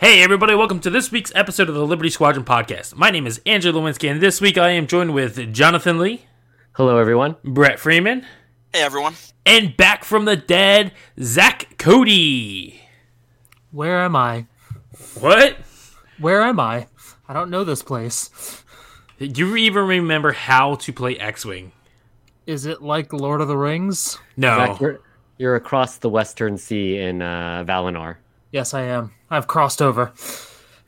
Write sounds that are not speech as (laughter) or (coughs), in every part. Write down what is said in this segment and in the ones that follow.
Hey, everybody, welcome to this week's episode of the Liberty Squadron podcast. My name is Andrew Lewinsky, and this week I am joined with Jonathan Lee, Hello, everyone. Brett Freeman, Hey everyone. and back from the dead, Zach Cody. Where am I? What? Where am I? I don't know this place. Do you even remember how to play X Wing? Is it like Lord of the Rings? No. Zach, you're, you're across the Western Sea in uh, Valinor. Yes, I am. I've crossed over.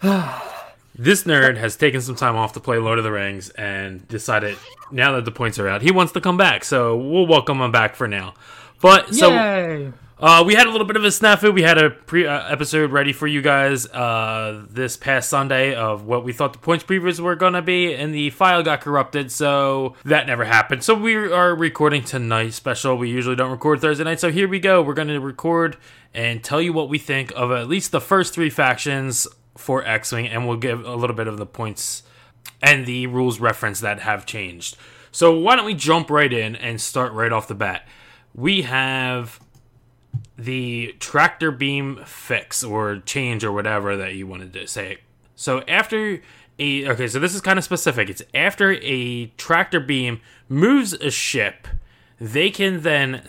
(sighs) This nerd has taken some time off to play Lord of the Rings and decided now that the points are out, he wants to come back. So we'll welcome him back for now. But so Yay! Uh, we had a little bit of a snafu. We had a pre uh, episode ready for you guys uh, this past Sunday of what we thought the points previews were gonna be, and the file got corrupted, so that never happened. So we are recording tonight special. We usually don't record Thursday night, so here we go. We're gonna record and tell you what we think of at least the first three factions for X Wing, and we'll give a little bit of the points and the rules reference that have changed. So why don't we jump right in and start right off the bat? We have the tractor beam fix or change or whatever that you wanted to say. So after a okay, so this is kind of specific. It's after a tractor beam moves a ship, they can then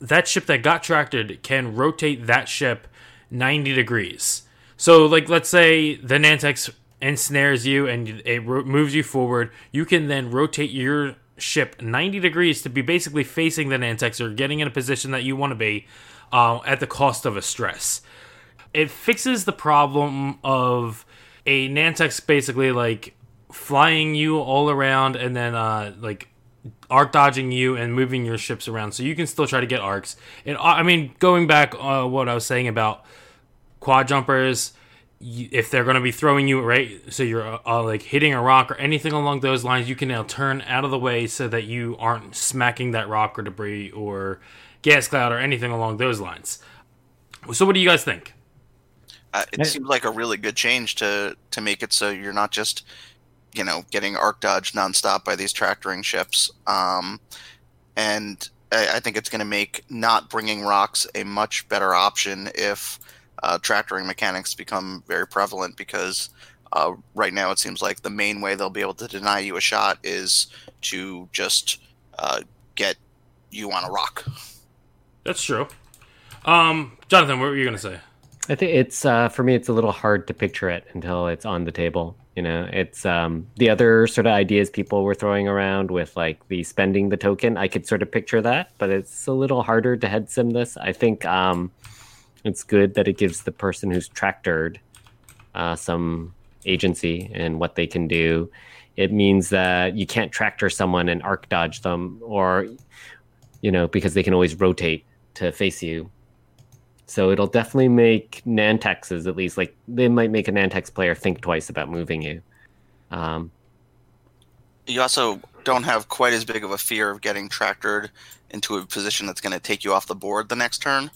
that ship that got tractored can rotate that ship 90 degrees. So like let's say the Nantex ensnares you and it moves you forward, you can then rotate your ship 90 degrees to be basically facing the Nantex or getting in a position that you want to be uh, at the cost of a stress. It fixes the problem of a Nantex basically like flying you all around and then uh, like arc dodging you and moving your ships around so you can still try to get arcs. And uh, I mean, going back uh, what I was saying about quad jumpers, if they're going to be throwing you right, so you're uh, uh, like hitting a rock or anything along those lines, you can now turn out of the way so that you aren't smacking that rock or debris or gas cloud or anything along those lines. So, what do you guys think? Uh, it seems like a really good change to to make it so you're not just, you know, getting arc dodged nonstop by these tractoring ships. Um, and I, I think it's going to make not bringing rocks a much better option if uh, tractoring mechanics become very prevalent because uh, right now it seems like the main way they'll be able to deny you a shot is to just uh, get you on a rock. That's true. Um, Jonathan, what were you going to say? I think it's uh, for me. It's a little hard to picture it until it's on the table. You know, it's um, the other sort of ideas people were throwing around with like the spending the token. I could sort of picture that, but it's a little harder to head sim this. I think um, it's good that it gives the person who's tractored uh, some agency and what they can do. It means that you can't tractor someone and arc dodge them, or you know, because they can always rotate to face you. So it'll definitely make Nantexes at least like they might make a Nantex player think twice about moving you. Um, you also don't have quite as big of a fear of getting tractored into a position that's going to take you off the board the next turn.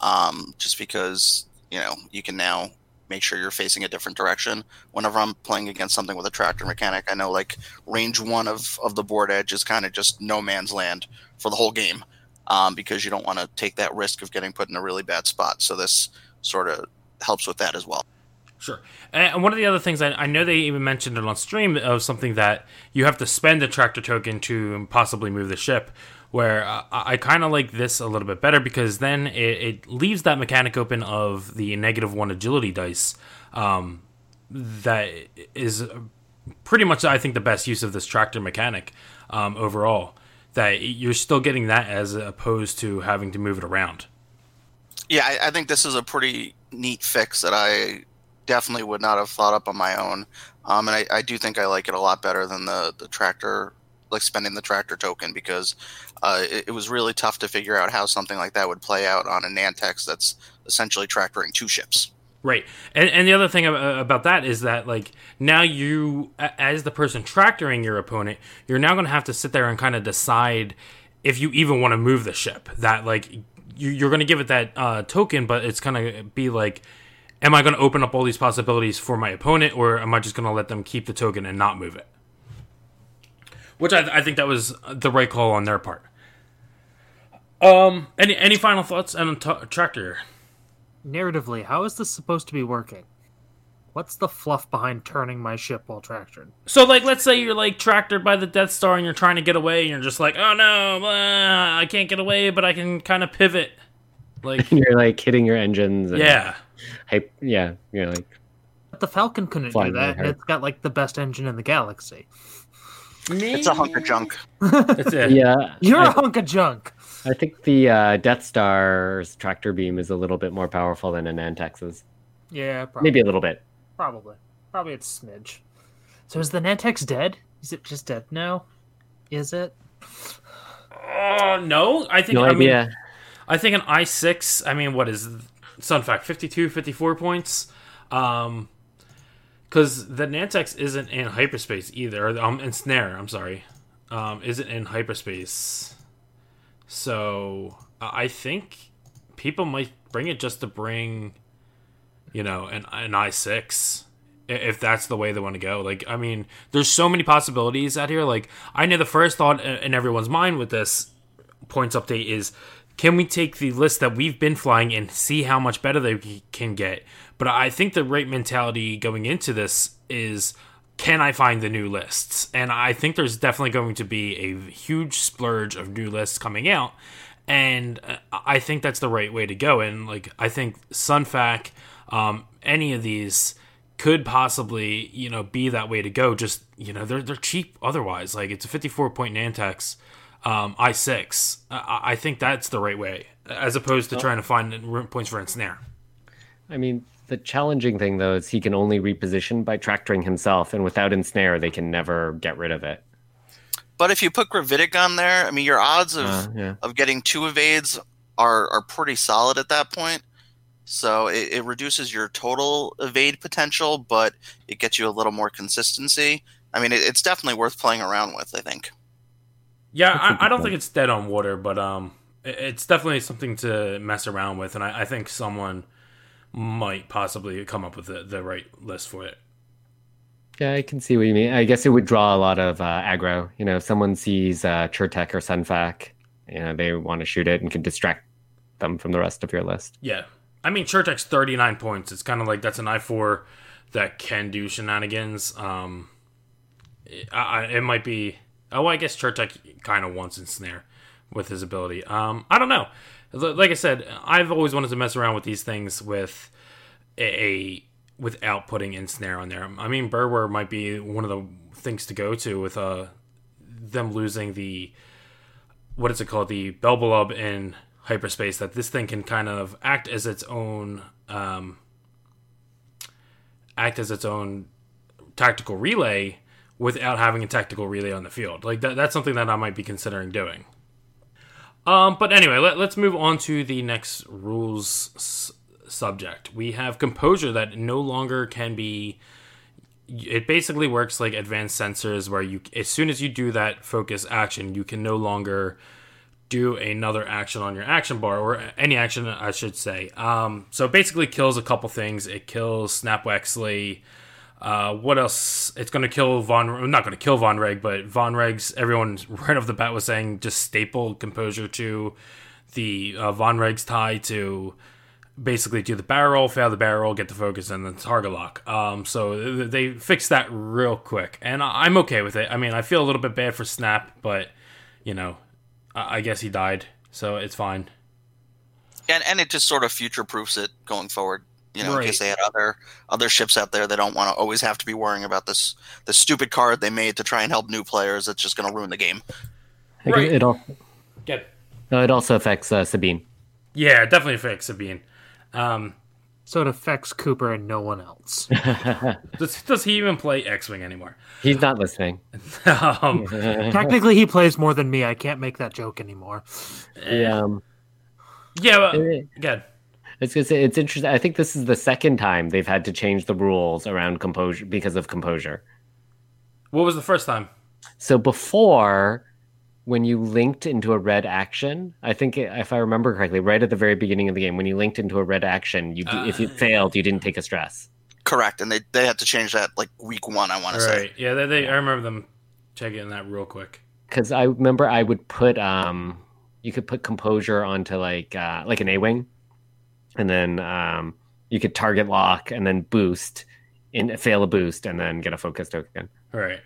Um, just because you know you can now make sure you're facing a different direction. Whenever I'm playing against something with a tractor mechanic, I know like range one of of the board edge is kind of just no man's land for the whole game, um, because you don't want to take that risk of getting put in a really bad spot. So this sort of helps with that as well. Sure. And one of the other things I, know they even mentioned it on stream of something that you have to spend a tractor token to possibly move the ship. Where uh, I, I kind of like this a little bit better because then it, it leaves that mechanic open of the negative one agility dice. Um, that is pretty much, I think, the best use of this tractor mechanic um, overall. That you're still getting that as opposed to having to move it around. Yeah, I, I think this is a pretty neat fix that I definitely would not have thought up on my own. Um, and I, I do think I like it a lot better than the, the tractor, like spending the tractor token, because uh, it, it was really tough to figure out how something like that would play out on a Nantex that's essentially tractoring two ships. Right, and and the other thing about that is that like now you, as the person tractoring your opponent, you're now going to have to sit there and kind of decide if you even want to move the ship. That like you, you're going to give it that uh, token, but it's going to be like, am I going to open up all these possibilities for my opponent, or am I just going to let them keep the token and not move it? Which I, I think that was the right call on their part. Um, any any final thoughts on t- tractor? Narratively, how is this supposed to be working? What's the fluff behind turning my ship while tractored? So, like, let's say you're like tractored by the Death Star and you're trying to get away, and you're just like, oh no, uh, I can't get away, but I can kind of pivot. Like, (laughs) And you're like hitting your engines. And yeah, Hype, yeah. You're like, But the Falcon couldn't do that, and it's got like the best engine in the galaxy. It's a hunk of junk. that's it. yeah. You're I, a hunk of junk. I think the uh, Death Star's tractor beam is a little bit more powerful than a Nantex's. Yeah, probably. Maybe a little bit. Probably. Probably it's smidge. So is the Nantex dead? Is it just dead now? Is it? Oh no, I think No I mean, idea. I think an i6, I mean, what is Sun Fac 52, 54 points? Um, because the Nantex isn't in hyperspace either. or, Um, ensnare, I'm sorry, um, isn't in hyperspace. So I I think people might bring it just to bring, you know, an an i6 if that's the way they want to go. Like, I mean, there's so many possibilities out here. Like, I know the first thought in everyone's mind with this points update is can we take the list that we've been flying and see how much better they can get? But I think the right mentality going into this is can I find the new lists? And I think there's definitely going to be a huge splurge of new lists coming out. And uh, I think that's the right way to go. And like, I think Sun Fac, um, any of these could possibly, you know, be that way to go. Just, you know, they're, they're cheap otherwise. Like, it's a 54 point Nantex um, i6. I, I think that's the right way, as opposed to trying to find points for ensnare. I mean, the challenging thing though is he can only reposition by tractoring himself, and without ensnare, they can never get rid of it. But if you put Gravitic on there, I mean, your odds of Uh, yeah. of getting two evades are are pretty solid at that point. So it, it reduces your total evade potential, but it gets you a little more consistency. I mean, it, it's definitely worth playing around with. I think. Yeah, That's a I, good I don't think it's dead on water, but um, it's definitely something to mess around with, and I, I think someone might possibly come up with the, the right list for it. Yeah, I can see what you mean. I guess it would draw a lot of uh, aggro. You know, if someone sees uh, Chertek or Sun Fac, you know, they want to shoot it and can distract them from the rest of your list. Yeah, I mean, Chertek's thirty nine points. It's kind of like that's an I four that can do shenanigans. Um, I, I, it might be. Oh, I guess Chertek kind of wants ensnare with his ability. Um, I don't know. Like I said, I've always wanted to mess around with these things with a, without putting ensnare on there. I mean, Berwer might be one of the things to go to with uh them losing the what is it called the Belbullab in hyperspace that this thing can kind of act as its own um, act as its own tactical relay without having a tactical relay on the field. Like that, that's something that I might be considering doing. Um, but anyway, let, let's move on to the next rules s- subject. We have composure that no longer can be. It basically works like advanced sensors, where you, as soon as you do that focus action, you can no longer do another action on your action bar or any action I should say. Um, so it basically kills a couple things. It kills Snap Wexley. Uh, what else? It's going to kill Von. Not going to kill Vonreg, but Vonreg's. Everyone (laughs) right off the bat was saying just staple composure to the uh, Vonreg's tie to basically do the barrel, fail the barrel, get the focus, and then target lock. Um, so th- they fixed that real quick, and I'm okay with it. I mean, I feel a little bit bad for Snap, but you know, I guess he died, so it's fine. And and it just sort of future proofs it going forward. You know, because Right. they had other other ships out there, they don't want to always have to be worrying about this the stupid card they made to try and help new players. That's just going to ruin the game. Right. It, al- Get no, it also affects uh, Sabine. yeah, definitely affects Sabine. Um, So it affects Cooper and no one else. (laughs) does does he even play X Wing anymore? He's not listening. (laughs) um, (laughs) Technically, he plays more than me. I can't make that joke anymore. Yeah, um, yeah, well, it- good. It's gonna it's interesting. I think this is the second time they've had to change the rules around composure because of composure. What was the first time? So before, when you linked into a red action, I think if I remember correctly, right at the very beginning of the game, when you linked into a red action, you d if it Uh. failed, you didn't take a stress. Correct, and they they had to change that like week one. I want to say. Right. Yeah, they, they, I remember them checking that real quick. Because I remember I would put um, you could put composure onto like uh, like an A wing, and then um, you could target lock and then boost, in fail a boost, and then get a focus token. All right.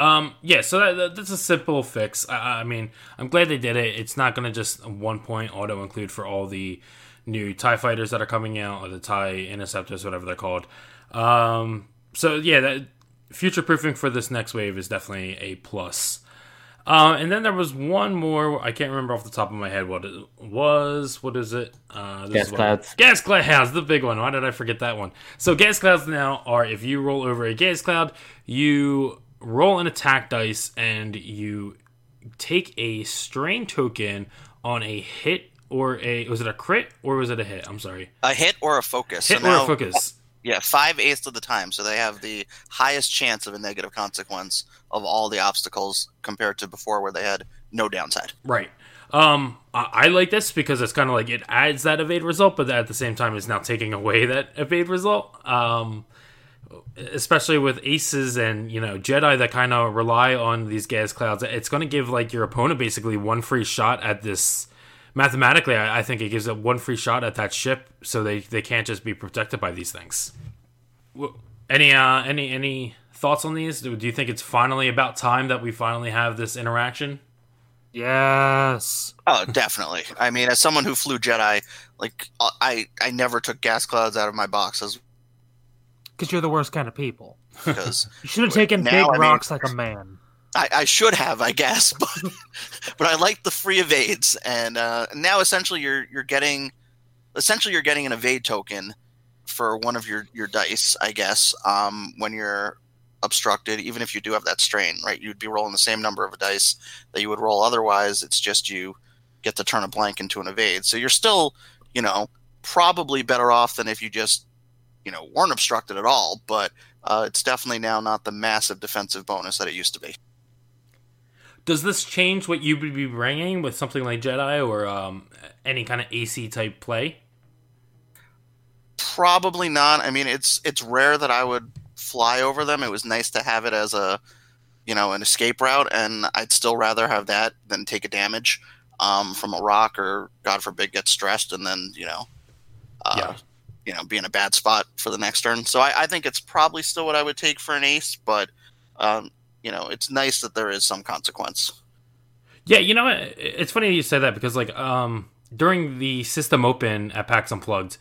Um, yeah, so that, that, that's a simple fix. I, I mean, I'm glad they did it. It's not going to just one point auto include for all the new TIE fighters that are coming out, or the TIE interceptors, whatever they're called. Um, so, yeah, that future proofing for this next wave is definitely a plus. Uh, and then there was one more. I can't remember off the top of my head what it was. What is it? Uh, gas clouds. Gas clouds, (laughs) the big one. Why did I forget that one? So gas clouds now are if you roll over a gas cloud, you roll an attack dice and you take a strain token on a hit or a was it a crit or was it a hit? I'm sorry. A hit or a focus. Hit so or now, a focus. Yeah, five eighths of the time. So they have the highest chance of a negative consequence of all the obstacles compared to before where they had no downside. Right. Um, I, I like this because it's kind of like it adds that evade result, but at the same time, is now taking away that evade result. Um, especially with aces and you know Jedi that kind of rely on these gas clouds, it's going to give like your opponent basically one free shot at this. Mathematically, I, I think it gives it one free shot at that ship, so they, they can't just be protected by these things. Any uh, any any thoughts on these? Do do you think it's finally about time that we finally have this interaction? Yes. Oh, definitely. I mean, as someone who flew Jedi, like uh, I, I never took gas clouds out of my boxes Because you're the worst kind of people. because (laughs) You should have taken Now, big I mean- rocks like a man. I, I should have, I guess, (laughs) but but I like the free evades, and uh, now essentially you're you're getting essentially you're getting an evade token for one of your your dice, I guess, um, when you're obstructed, even if you do have that strain, right? You'd be rolling the same number of dice that you would roll otherwise. It's just you get to turn a blank into an evade, so you're still, you know, probably better off than if you just, you know, weren't obstructed at all. But uh, it's definitely now not the massive defensive bonus that it used to be. Does this change what you would be bringing with something like Jedi or um, any kind of AC type play? Probably not. I mean, it's it's rare that I would fly over them. It was nice to have it as a, you know, an escape route, and I'd still rather have that than take a damage um, from a rock or, God forbid, get stressed and then you know, uh, Yeah. you know, be in a bad spot for the next turn. So I, I think it's probably still what I would take for an ace, but um, you know, it's nice that there is some consequence. Yeah, you know? It's funny you say that because like um during the system open at PAX Unplugged,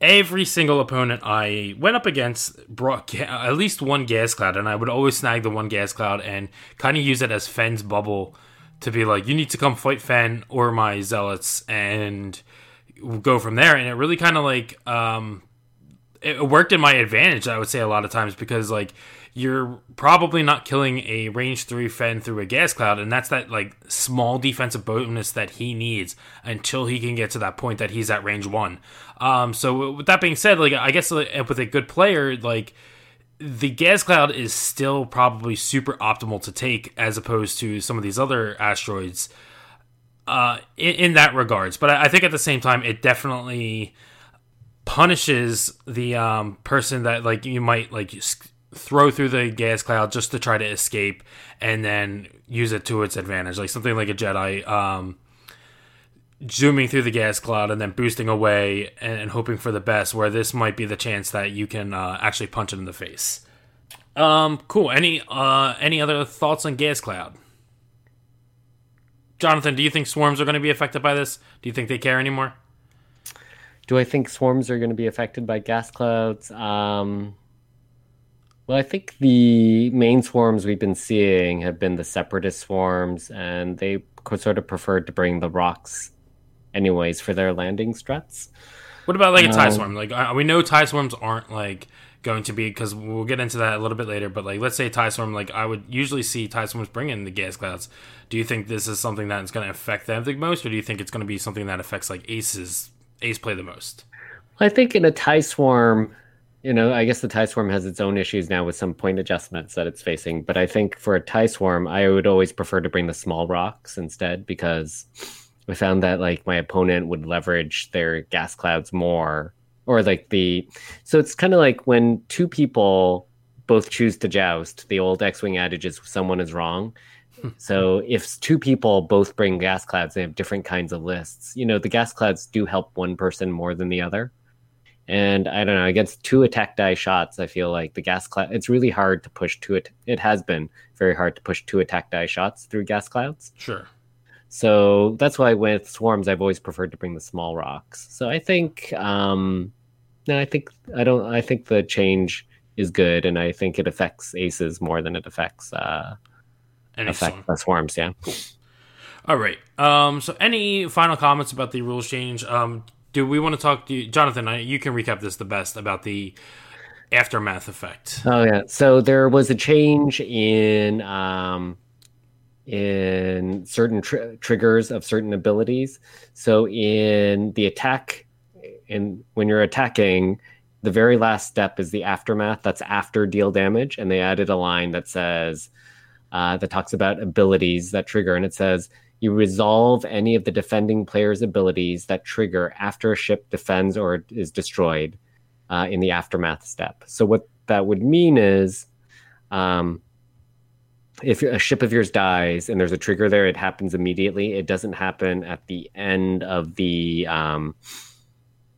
every single opponent I went up against brought ga- at least one gas cloud, and I would always snag the one gas cloud and kind of use it as Fenn's bubble to be like, you need to come fight Fenn or my zealots, and go from there. And it really kind of like um it worked in my advantage, I would say a lot of times because like you're probably not killing a range three Fenn through a gas cloud, and that's that like small defensive bonus that he needs until he can get to that point that he's at range one. Um, so with that being said, like I guess with a good player, like the gas cloud is still probably super optimal to take as opposed to some of these other asteroids uh, in, in that regards. But I, I think at the same time, it definitely punishes the um, person that like you might like throw through the gas cloud just to try to escape and then use it to its advantage like something like a jedi um, zooming through the gas cloud and then boosting away and, and hoping for the best where this might be the chance that you can uh, actually punch it in the face. Um cool. Any uh any other thoughts on gas cloud? Jonathan do you think swarms are going to be affected by this? Do you think they care anymore? Do I think swarms are going to be affected by gas clouds? Um, well, I think the main swarms we've been seeing have been the separatist swarms, and they sort of preferred to bring the rocks, anyways, for their landing struts. What about like a tie Um, swarm? Like uh, we know tie swarms aren't like going to be because we'll get into that a little bit later. But like let's say tie swarm, like I would usually see tie swarms bring in the gas clouds. Do you think this is something that's going to affect them the most, or do you think it's going to be something that affects like aces ace play the most? I think in a tie swarm, you know, I guess the tie swarm has its own issues now with some point adjustments that it's facing. But I think for a tie swarm, I would always prefer to bring the small rocks instead because I found that like my opponent would leverage their gas clouds more, or like the. So it's kind of like when two people both choose to joust. The old X-wing adage is someone is wrong. Hmm. so if two people both bring gas clouds, they have different kinds of lists. You know, the gas clouds do help one person more than the other. And I don't know, against two attack die shots, I feel like the gas cloud, it's really hard to push two, at- it has been very hard to push two attack die shots through gas clouds. Sure. So that's why with swarms, I've always preferred to bring the small rocks. So I think, um, no, I think, I don't, I think the change is good. And I think it affects aces more than it affects, uh, Any affect song. the swarms. Yeah. All right. Um. So, any final comments about the rules change? Um. Do we want to talk to you, Jonathan? You can recap this the best about the aftermath effect. Oh yeah. So there was a change in um, in certain tr- triggers of certain abilities. So in the attack, in when you're attacking, the very last step is the aftermath. That's after deal damage, and they added a line that says uh, that talks about abilities that trigger, and it says you resolve any of the defending player's abilities that trigger after a ship defends or is destroyed uh, in the aftermath step. So what that would mean is, um, if a ship of yours dies and there's a trigger there, it happens immediately. It doesn't happen at the end of the um,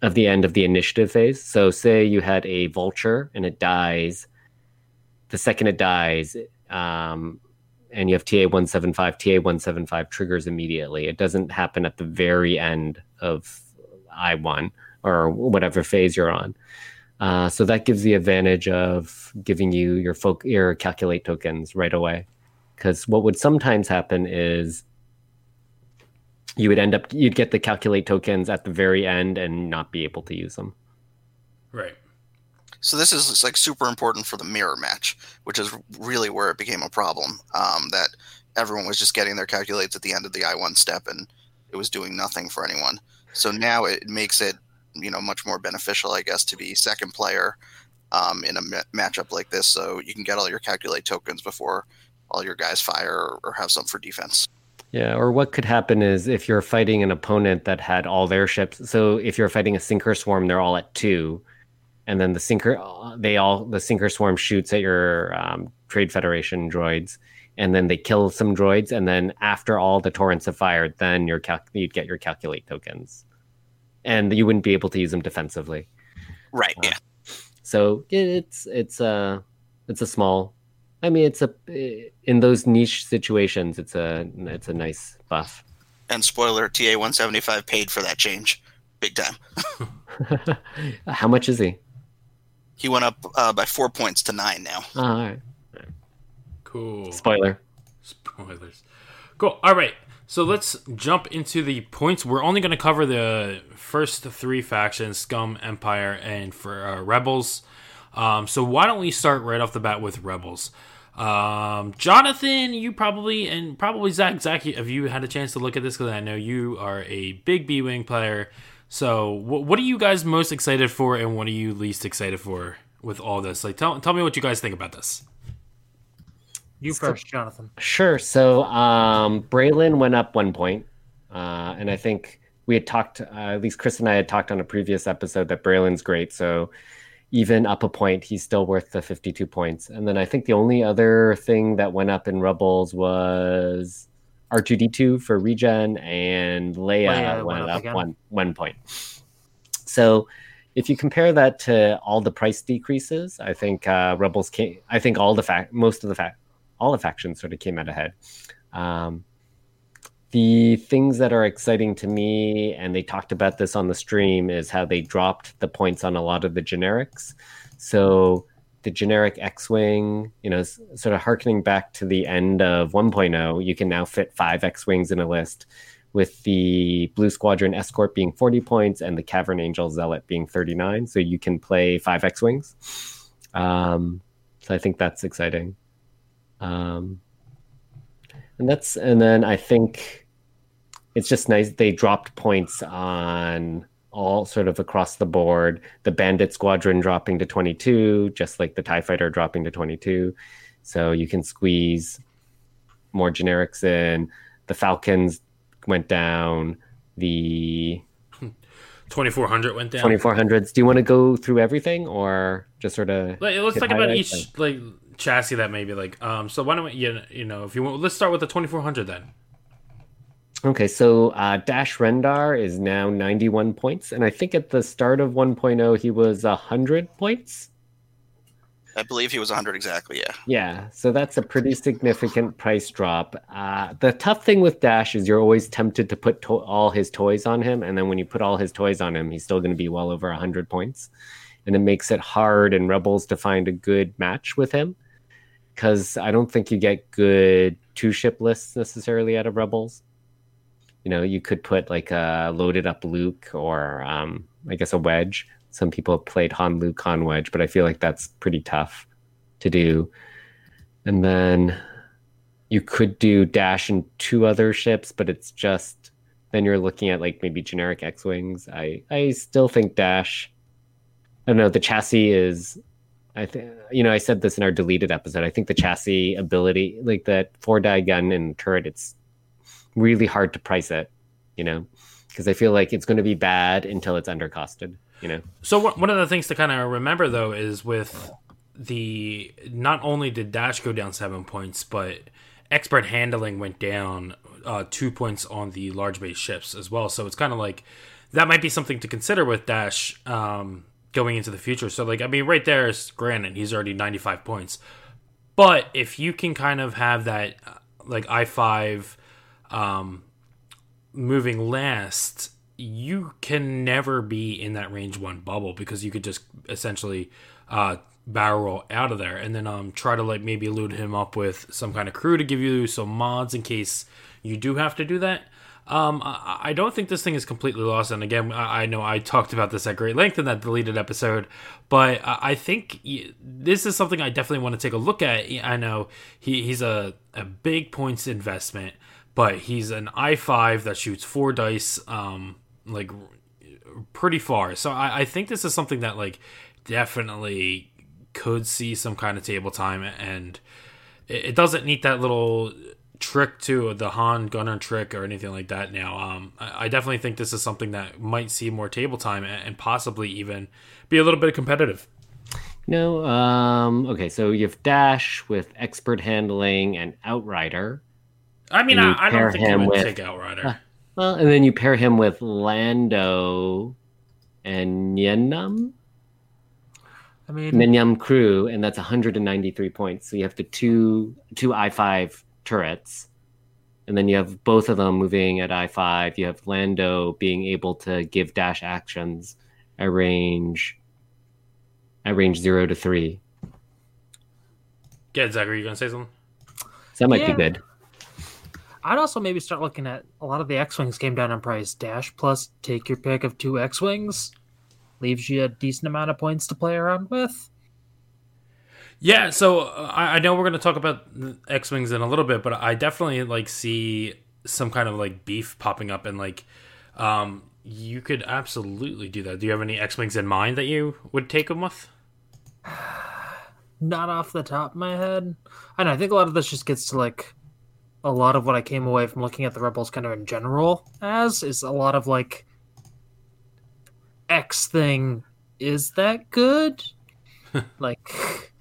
of the end of the initiative phase. So say you had a vulture and it dies. The second it dies, um, and you have TA one seven five, TA one seven five triggers immediately. It doesn't happen at the very end of I one or whatever phase you're on. Uh, so that gives the advantage of giving you your folk your calculate tokens right away. Because what would sometimes happen is you would end up you'd get the calculate tokens at the very end and not be able to use them. Right. So this is like super important for the mirror match, which is really where it became a problem. Um, that everyone was just getting their calculates at the end of the I one step, and it was doing nothing for anyone. So now it makes it, you know, much more beneficial, I guess, to be second player um, in a ma- matchup like this, so you can get all your calculate tokens before all your guys fire or, or have some for defense. Yeah, or what could happen is if you're fighting an opponent that had all their ships. So if you're fighting a sinker swarm, they're all at two, and then the sinker, they all the sinker swarm shoots at your um, trade federation droids, and then they kill some droids, and then after all the torrents have fired, then your cal- you'd get your calculate tokens, and you wouldn't be able to use them defensively. Right. Uh, Yeah. So it's it's a it's a small. I mean, it's a in those niche situations, it's a it's a nice buff. And spoiler, TA one seventy five paid for that change, big time. (laughs) (laughs) How much is he? He went up uh, by four points to nine now. Oh, all right. Cool. Spoiler. Spoilers. Cool. All right. So let's jump into the points. We're only going to cover the first three factions: Scum, Empire, and for uh, Rebels. Um, so why don't we start right off the bat with Rebels? Um, Jonathan, you probably and probably Zach. Zach, have you had a chance to look at this? Because I know you are a big B wing player. So wh- what are you guys most excited for, and what are you least excited for with all this? Like, tell tell me what you guys think about this. You first, Jonathan. Sure. So um, Braylen went up one point, uh, and I think we had talked. Uh, at least Chris and I had talked on a previous episode that Braylen's great. So even up a point, he's still worth the fifty-two points. And then I think the only other thing that went up in Rebels was R two D two for regen, and Leia, Leia went, went up up, one one point. So if you compare that to all the price decreases, I think uh, Rebels came. I think all the fact, most of the fact, all the factions sort of came out ahead. Um, the things that are exciting to me, and they talked about this on the stream, is how they dropped the points on a lot of the generics. So the generic X-wing, you know, sort of harkening back to the end of 1.0, you can now fit five X-wings in a list, with the Blue Squadron Escort being 40 points and the Cavern Angel Zealot being 39. So you can play five X-wings. Um, so I think that's exciting. Um, and that's and then I think it's just nice they dropped points on all sort of across the board. The Bandit Squadron dropping to 22, just like the Tie Fighter dropping to 22. So you can squeeze more generics in. The Falcons went down. The Twenty four hundred went down. 2400s. Do you want to go through everything or just sort of let's talk about each like chassis that maybe like um. So why don't we you, you know if you want let's start with the twenty four hundred then. Okay, so uh, Dash Rendar is now 91 points, and I think at the start of 1.0 he was 100 points. I believe he was 100 exactly. Yeah. Yeah, so that's a pretty significant price drop. Uh, the tough thing with Dash is you're always tempted to put to- all his toys on him, and then when you put all his toys on him, he's still going to be well over 100 points, and it makes it hard in Rebels to find a good match with him because I don't think you get good two ship lists necessarily out of Rebels. You know, you could put like a loaded up Luke or um, I guess a Wedge. Some people have played Han Luke Han Wedge, but I feel like that's pretty tough to do. And then you could do Dash and two other ships, but it's just then you're looking at like maybe generic X Wings. I, I still think Dash, I don't know, the chassis is I think you know I said this in our deleted episode. I think the chassis ability, like that four die gun and turret, it's really hard to price it. You know, because I feel like it's going to be bad until it's undercosted. You know. So one of the things to kind of remember though is with the not only did Dash go down seven points, but expert handling went down uh, two points on the large base ships as well. So it's kind of like that might be something to consider with Dash um, going into the future. So like I mean, right there is granted he's already ninety five points, but if you can kind of have that uh, like I five um, moving last, you can never be in that range one bubble because you could just essentially uh, barrel roll out of there and then um, try to like maybe loot him up with some kind of crew to give you some mods in case you do have to do that. Um, I, don't think this thing is completely lost. And again, I, know I talked about this at great length in that deleted episode, but I, think this is something I definitely want to take a look at. I know he, he's a, a big points investment, but he's an i5 that shoots four dice, um, like pretty far. So I, I think this is something that like definitely could see some kind of table time, and it, it doesn't need that little trick to the Han Gunner trick or anything like that. Now, um, I, I definitely think this is something that might see more table time and, and possibly even be a little bit competitive. No, um, okay, so you have Dash with expert handling and Outrider. I mean, I, I don't think he him would with- take Outrider. Uh, Well, and then you pair him with Lando and Yenam, I mean, Minyam crew, and that's 193 points. So you have the two two i5 turrets, and then you have both of them moving at i5. You have Lando being able to give dash actions at range at range zero to three. Yeah, Zach, are you gonna say something? So that might Yeah. be good. I'd also maybe start looking at a lot of the X Wings came down in price. Dash plus take your pick of two X Wings. Leaves you a decent amount of points to play around with. Yeah, so uh, I, I know we're going to talk about X Wings in a little bit, but I definitely like see some kind of like beef popping up, and like, um, you could absolutely do that. Do you have any X Wings in mind that you would take them with? (sighs) Not off the top of my head. I know, I think a lot of this just gets to like a lot of what I came away from looking at the Rebels kind of in general as is a lot of like X thing is that good? (laughs) like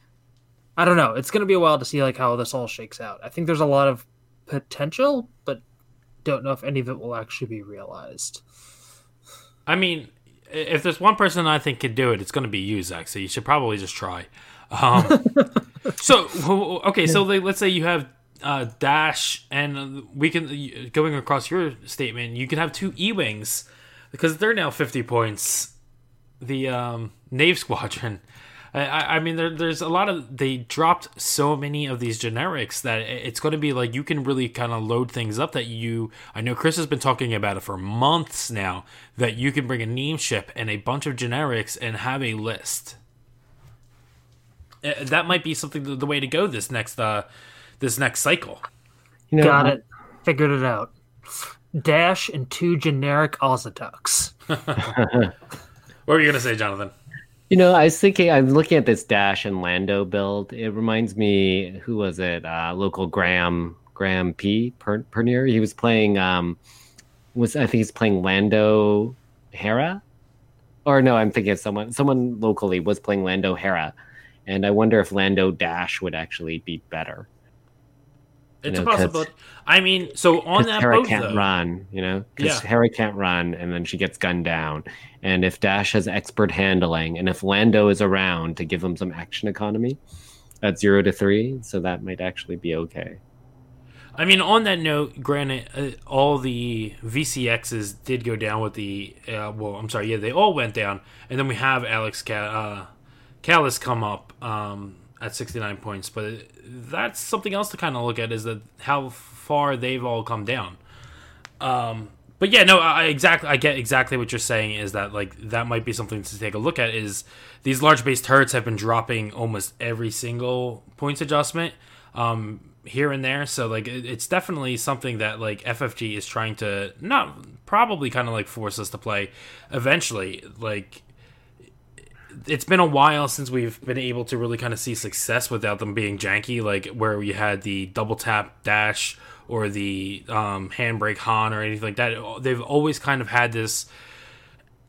I don't know. It's gonna be a while to see like how this all shakes out. I think there's a lot of potential, but don't know if any of it will actually be realized. I mean, if there's one person I think could do it, it's going to be you, Zach. So you should probably just try. Um, (laughs) so okay, so like, let's say you have uh, Dash, and we can going across your statement. You can have two E wings because they're now fifty points. The um, Knave Squadron. (laughs) I, I mean, there, there's a lot of they dropped so many of these generics that it's going to be like you can really kind of load things up that you. I know Chris has been talking about it for months now that you can bring a name ship and a bunch of generics and have a list. Uh, That might be something the way to go this next uh this next cycle. You know, Got it. Figured it out. Dash and two generic Auzitucks. (laughs) What were you gonna say, Jonathan? You know, I was thinking, I'm looking at this Dash and Lando build. It reminds me, who was it? Uh, local Graham, Graham P. Per- Pernier. He was playing, um, was I think he's playing Lando Hera? Or no, I'm thinking of someone, someone locally was playing Lando Hera. and I wonder if Lando Dash would actually be better. It's a know, 'cause- possibility. I mean, so on that Hera boat can't though, run, you know, because Yeah. Hera can't run, and then she gets gunned down. And if Dash has expert handling, and if Lando is around to give him some action economy at zero to three, so that might actually be okay. I mean, on that note, granted, uh, all the VCXs did go down with the. Uh, well, I'm sorry, yeah, they all went down, and then we have Alex Ca- uh, Kallus come up um, at 69 points, but that's something else to kind of look at is that how far they've all come down. Um, but yeah, no, I exactly, I get exactly what you're saying. Is that like that might be something to take a look at? Is these large base turrets have been dropping almost every single points adjustment um, here and there. So like it, it's definitely something that like FFG is trying to not probably kind of like force us to play eventually. Like it's been a while since we've been able to really kind of see success without them being janky, like where we had the double tap dash or the um, handbrake Han or anything like that. They've always kind of had this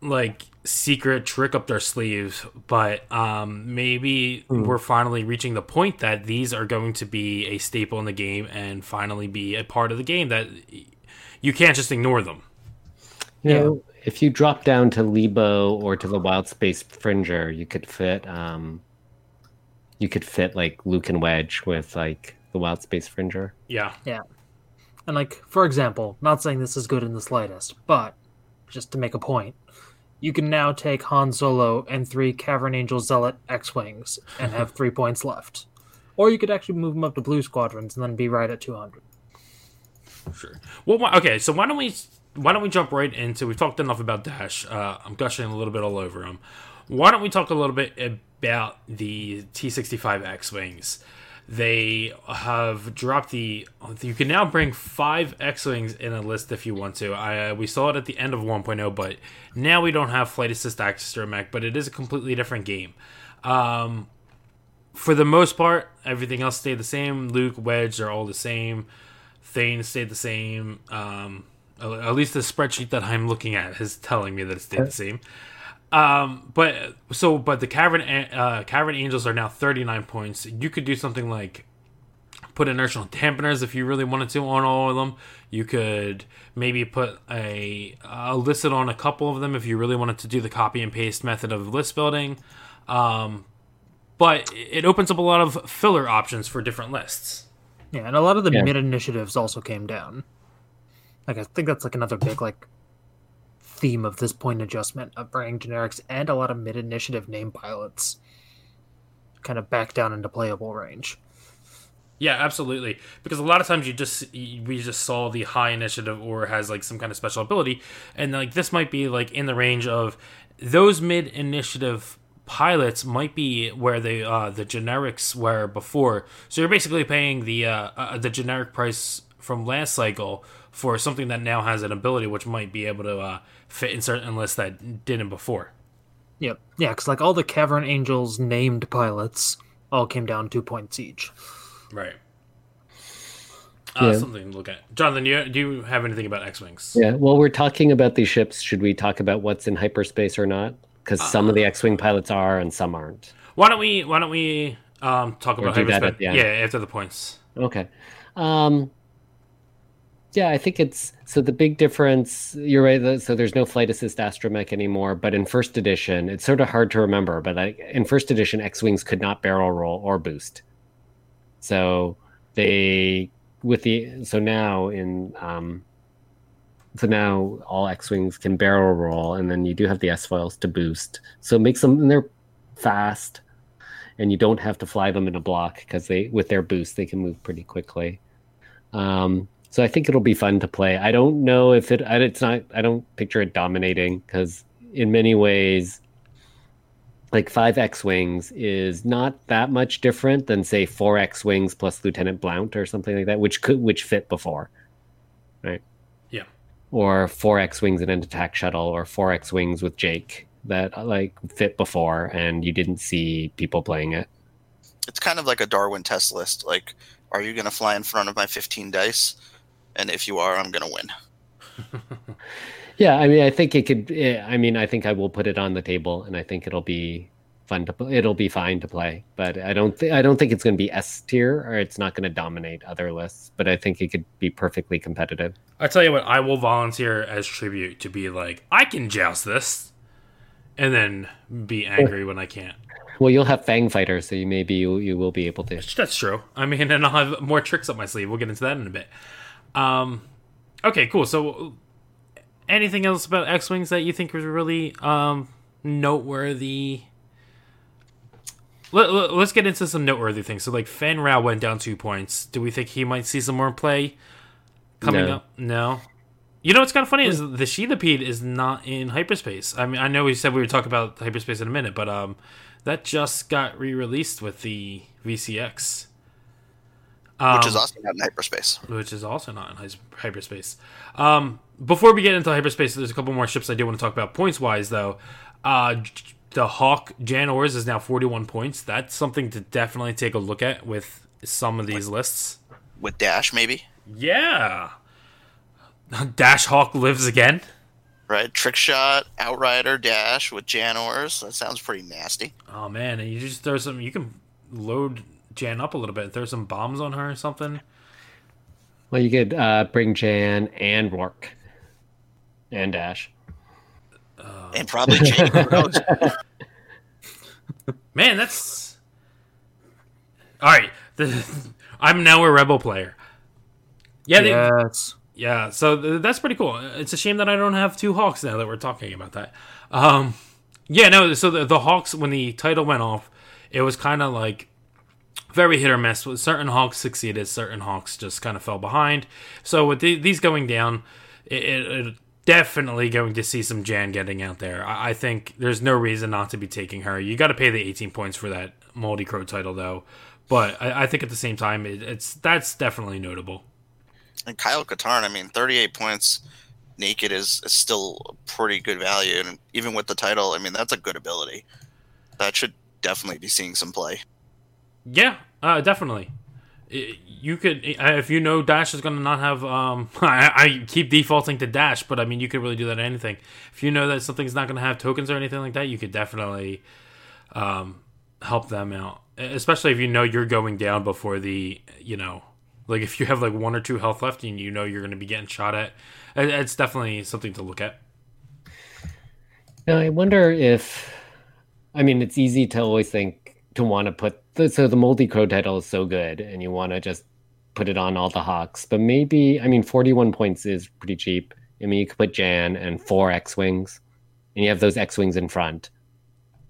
like secret trick up their sleeves, but um, maybe we're finally reaching the point that these are going to be a staple in the game and finally be a part of the game that you can't just ignore them. You Yeah. know, if you drop down to Leebo or to the Wild Space Fringer, you could fit um you could fit like Luke and Wedge with like the Wild Space Fringer. Yeah. Yeah. And like, for example, not saying this is good in the slightest, but just to make a point, you can now take Han Solo and three Cavern Angel Zealot X-wings and have (laughs) three points left, or you could actually move them up to Blue Squadrons and then be right at 200. Sure. Well, okay. So why don't we why don't we jump right into? We've talked enough about Dash. Uh, I'm gushing a little bit all over him. Why don't we talk a little bit about the T65 X wings? They have dropped the. You can now bring five X wings in a list if you want to. I uh, we saw it at the end of 1.0, but now we don't have flight assist astromech, but it is a completely different game. Um, for the most part, everything else stayed the same. Luke, Wedge are all the same. Thane stayed the same. Um, at at least the spreadsheet that I'm looking at is telling me that it stayed the same. Um, but so, but the cavern uh, cavern angels are now 39 points. You could do something like put inertial dampeners if you really wanted to on all of them. You could maybe put a, a listed on a couple of them if you really wanted to do the copy and paste method of list building. Um, but it opens up a lot of filler options for different lists. Yeah, and a lot of the Yeah. mid initiatives also came down. Like I think that's like another big like theme of this point adjustment of bringing generics and a lot of mid initiative name pilots kind of back down into playable range. Yeah, absolutely. Because a lot of times you just we just saw the high initiative or has like some kind of special ability, and like this might be like in the range of those mid initiative pilots might be where they uh, the generics were before. So you're basically paying the uh, uh, the generic price from last cycle for something that now has an ability which might be able to uh, fit in certain lists that didn't before. Yep. Yeah, because like all the Cavern Angels named pilots all came down two points each. Right. Uh, Yeah. Something to look at. Jonathan, do you, do you have anything about X wings? Yeah, well, we're talking about these ships. Should we talk about what's in hyperspace or not? Because some Uh, of the X-wing pilots are, and some aren't. Why don't we Why don't we um, talk about hyperspace? at. Yeah, after the points. Okay. Um, yeah, I think it's so the big difference. You're right. So there's no flight assist astromech anymore. But in first edition, it's sort of hard to remember. But like in first edition, X-wings could not barrel roll or boost. So they with the so now in um, so now all X-wings can barrel roll, and then you do have the S foils to boost. So it makes them they're fast and you don't have to fly them in a block because they with their boost they can move pretty quickly. Um, so I think it'll be fun to play. I don't know if it it's not I don't picture it dominating because in many ways like five X wings is not that much different than say four X wings plus Lieutenant Blount or something like that, which could which fit before, right? Yeah. Or four X wings and an attack shuttle, or four X wings with Jake that like fit before, and you didn't see people playing it. It's kind of like a Darwin test list. Like, are you going to fly in front of my 15 dice? And if you are, I'm going to win. (laughs) Yeah, I mean, I think it could. eh, I mean, I think I will put it on the table, and I think it'll be fun to play. It'll be fine to play, but I don't think I don't think it's going to be S tier or it's not going to dominate other lists. But I think it could be perfectly competitive. I tell you what, I will volunteer as tribute to be like, I can joust this, and then be angry when I can't. (laughs) Well, you'll have Fang Fighter, so you maybe you, you will be able to. That's true. I mean, and I'll have more tricks up my sleeve. We'll get into that in a bit. Um, okay, cool. So, anything else about X Wings that you think was really um, noteworthy? Let, let, us get into some noteworthy things. So, like, Fenn Rau went down two points. Do we think he might see some more play coming No. up? No. You know what's kind of funny is the Sheathipede is not in hyperspace. I mean, I know we said we would talk about hyperspace in a minute, but um, that just got re-released with the VCX, um, which is also not in hyperspace. which is also not in hyperspace. Um, before we get into hyperspace, there's a couple more ships I do want to talk about points wise, though. Uh, the Hawk Jan Ors is now 41 points. That's something to definitely take a look at with some of these lists. With Dash, maybe Yeah, (laughs) Dash Hawk lives again. right? Trick shot, Outrider, Dash with Jan Janors. That sounds pretty nasty. Oh man, and you just throw some. You can load Jan up a little bit, throw some bombs on her or something. Well, you could uh, bring Jan and Roark and Dash. And probably Jake. Who knows? (laughs) Man, that's all right. The, I'm now a rebel player. Yeah, they, yes. yeah. So th- that's pretty cool. It's a shame that I don't have two hawks now that we're talking about that. Um, yeah, no. So the, the hawks, when the title went off, it was kind of like very hit or miss. With Certain hawks succeeded, certain hawks just kind of fell behind. So with the, these going down, it, it, it definitely going to see some Jan getting out there. I, I think there's no reason not to be taking her. You got to pay the 18 points for that Moldy Crow title though. But I, I think at the same time, it, it's that's definitely notable. and Kyle Katarn, I mean, 38 points naked is, is still pretty good value. And even with the title, I mean, that's a good ability. That should definitely be seeing some play. Yeah, uh, definitely. You could, if you know Dash is going to not have. Um, (laughs) I, I keep defaulting to Dash, but I mean, you could really do that anything. If you know that something's not going to have tokens or anything like that, you could definitely um, help them out. Especially if you know you're going down before the, you know, like if you have like one or two health left and you know you're going to be getting shot at, it's definitely something to look at. Now, I wonder if, I mean, it's easy to always think to want to put the, so the Moldy Crow title is so good, and you want to just put it on all the Hawks. But maybe, I mean, forty-one points is pretty cheap. I mean, you could put Jan and four X wings, and you have those X wings in front,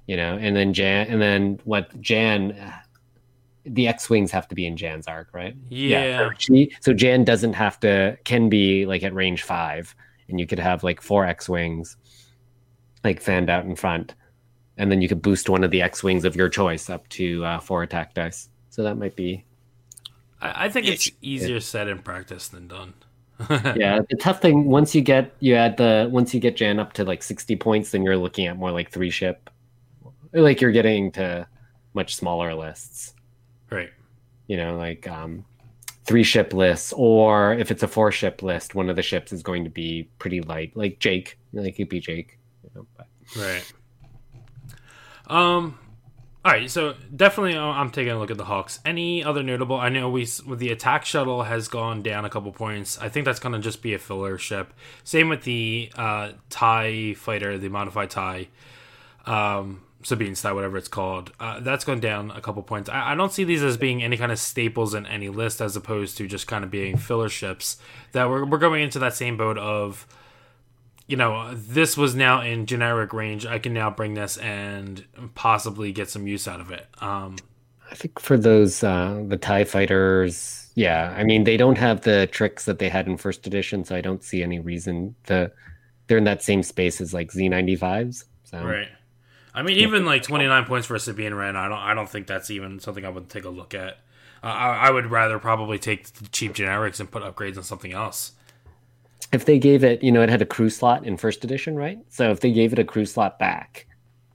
you know, and then Jan, and then what Jan. (sighs) The X wings have to be in Jan's arc, right? Yeah. So, she, so Jan doesn't have to can be like at range five, and you could have like four X wings, like fanned out in front, and then you could boost one of the X wings of your choice up to uh, four attack dice. So that might be I, I think Yeah, it's easier said in practice than done. (laughs) yeah. The tough thing once you get you add the once you get Jan up to like sixty points, then you're looking at more like three ship, like you're getting to much smaller lists. Right. you know, like um, three ship lists, or if it's a four ship list, one of the ships is going to be pretty light, like Jake, like it could be Jake. You know, but Right. Um. All right, so definitely, uh, I'm taking a look at the Hawks. Any other notable? I know we with the attack shuttle has gone down a couple points. I think that's going to just be a filler ship. Same with the uh, Tie fighter, the modified Tie, um, Sabine Tie, whatever it's called. Uh, that's gone down a couple points. I, I don't see these as being any kind of staples in any list, as opposed to just kind of being filler ships. That we're we're going into that same boat of you know, this was now in generic range. I can now bring this and possibly get some use out of it. Um, I think for those uh, the Tie fighters, yeah, I mean they don't have the tricks that they had in first edition, so I don't see any reason to. They're in that same space as like Z95s. So right. I mean, even like twenty nine points for a Sabine Wren, I don't, I don't think that's even something I would take a look at. Uh, I, I would rather probably take the cheap generics and put upgrades on something else. If they gave it, you know, it had a crew slot in first edition, right? So if they gave it a crew slot back,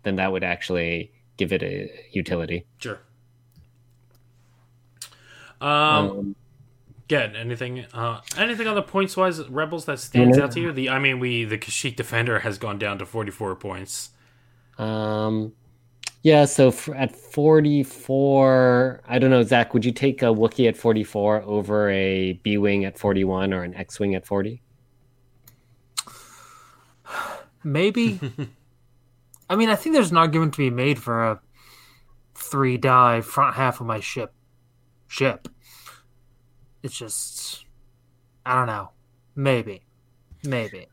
then that would actually give it a utility. Sure. Um, Um, Get anything? Uh, anything on the points wise, rebels that stands out to you? The I mean, we the Kashyyyk defender has gone down to forty four points. Um, Yeah, so f at 44, I don't know, Zach, would you take a Wookiee at 44 over a B Wing at 41 or an X Wing at 40? Maybe. I mean, I think there's an argument to be made for a three die front half of my ship. Ship. It's just, I don't know. Maybe, maybe.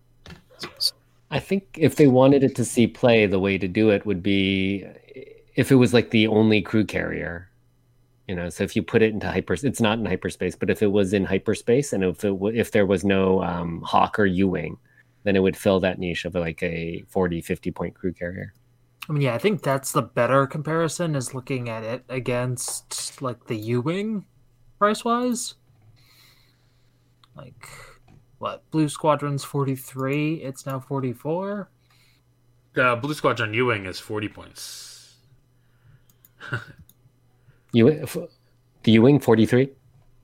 I think if they wanted it to see play, the way to do it would be if it was like the only crew carrier. You know, so if you put it into hyper, it's not in hyperspace, but if it was in hyperspace and if it w- if there was no um, Hawk or U wing, then it would fill that niche of like a 40, 50 point crew carrier. I mean, yeah, I think that's the better comparison is looking at it against like the U Wing price wise. Like, what? Blue Squadron's 43, it's now 44. The Blue Squadron U Wing is 40 points. (laughs) U f- the U wing 43?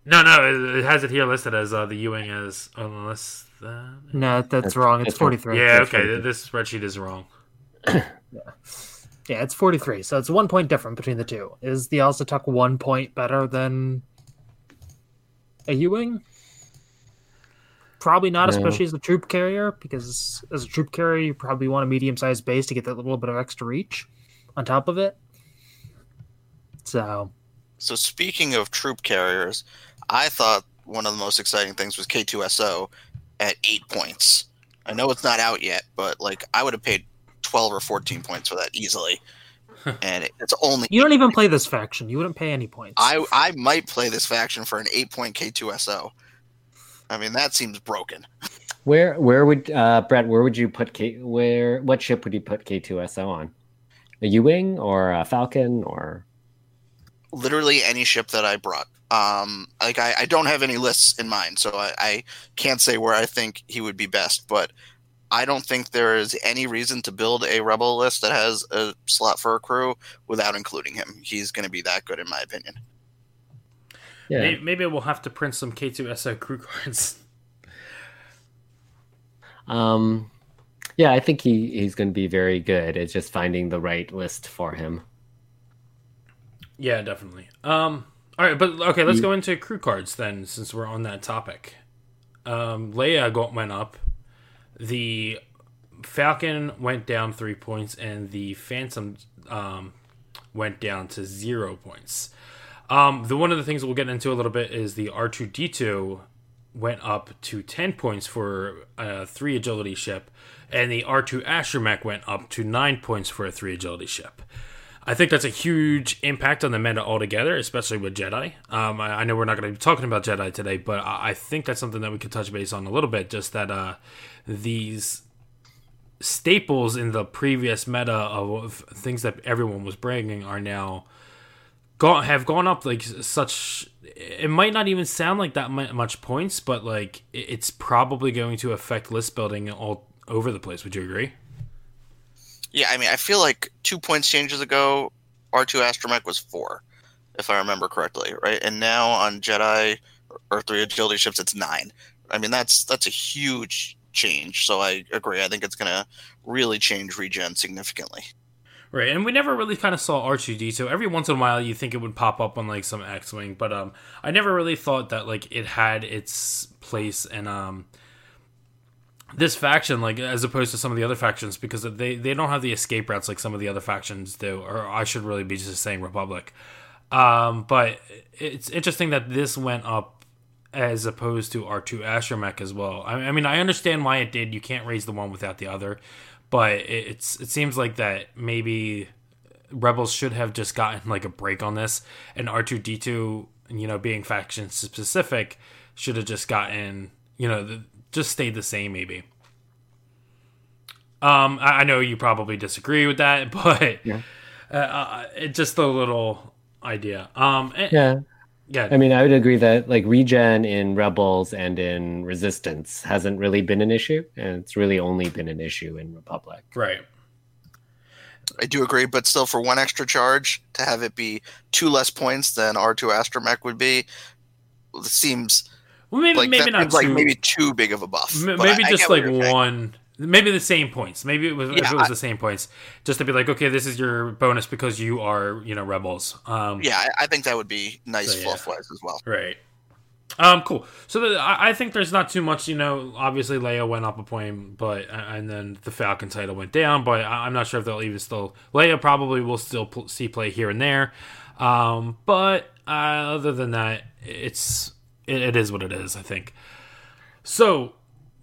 No, no, it, it has it here listed as uh, the U Wing is unless that. No, that's, That's- wrong. It's 43. Yeah, That's okay, 43. this spreadsheet is wrong. Yeah, yeah, it's 43. So it's one point different between the two. Is the Auzituck one point better than a U wing? Probably not, No. especially as a troop carrier, because as a troop carrier, you probably want a medium sized base to get that little bit of extra reach on top of it. So, So speaking of troop carriers, I thought one of the most exciting things was K2SO at eight points. I know it's not out yet, but like I would have paid twelve or fourteen points for that easily. and it- it's only you don't even play this faction. You wouldn't pay any points. I I might play this faction for an eight point K2SO. I mean that seems broken. Where where would uh, Brett? Where would you put K? Where what ship would you put K two SO on? A U wing or a Falcon or Literally any ship that I brought. Um, like I, I don't have any lists in mind, so I, I can't say where I think he would be best. But I don't think there is any reason to build a rebel list that has a slot for a crew without including him. He's going to be that good, in my opinion. yeah? Maybe, maybe we'll have to print some K2SO crew cards. Um, yeah, I think he he's going to be very good. It's just finding the right list for him. Yeah, definitely. Um, all right, but okay, let's You- go into crew cards then, since we're on that topic. Um, Leia got, went up. The Falcon went down three points, and the Phantom um, went down to zero points. Um, the one of the things we'll get into a little bit is the R two D two went up to ten points for a three agility ship, and the R two Astromech went up to nine points for a three agility ship. I think that's a huge impact on the meta altogether, especially with Jedi. Um, I, I know we're not going to be talking about Jedi today, but I, I think that's something that we could touch base on a little bit. Just that uh, these staples in the previous meta of things that everyone was bringing are now gone have gone up like such. It might not even sound like that much points, but like it- it's probably going to affect list building all over the place. Would you agree? Yeah, I mean, I feel like two points changes ago, R2 Astromech was four, if I remember correctly, right? And now on Jedi or three agility ships, it's nine. I mean, that's that's a huge change. So I agree. I think it's going to really change regen significantly. Right, and we never really kind of saw R2D. So every once in a while, you think it would pop up on like some X-wing, but um, I never really thought that like it had its place in um this faction, like as opposed to some of the other factions, because they they don't have the escape routes like some of the other factions do, or I should really be just saying Republic. Um, but it's interesting that this went up as opposed to R2 Astromech as well. I, I mean, I understand why it did. You can't raise the one without the other, but it, it's it seems like that maybe Rebels should have just gotten like a break on this, and R2D2, you know, being faction specific, should have just gotten you know the, just stayed the same maybe. Um, I, I know you probably disagree with that, (laughs) but Yeah. uh, uh, it's just a little idea. Um, eh, Yeah, yeah, I mean, I would agree that like regen in Rebels and in Resistance hasn't really been an issue, and it's really only been an issue in Republic. right. I do agree, but still, for one extra charge to have it be two less points than R2 Astromech would be, it seems Well, maybe like maybe not like too- maybe too big of a buff. M- maybe I- I just what like one maybe the same points. Maybe it was if it was I- the same points, just to be like, okay, this is your bonus because you are you know rebels. Um, Yeah, I, I think that would be nice So, yeah. fluff wise as well. Right. Um. Cool. So the, I, I think there's not too much. You know, obviously Leia went up a point, but and then the Falcon title went down. But I, I'm not sure if they'll even still. Leia probably will still pl- see play here and there. Um. But uh, other than that, it's it, it is what it is. I think. So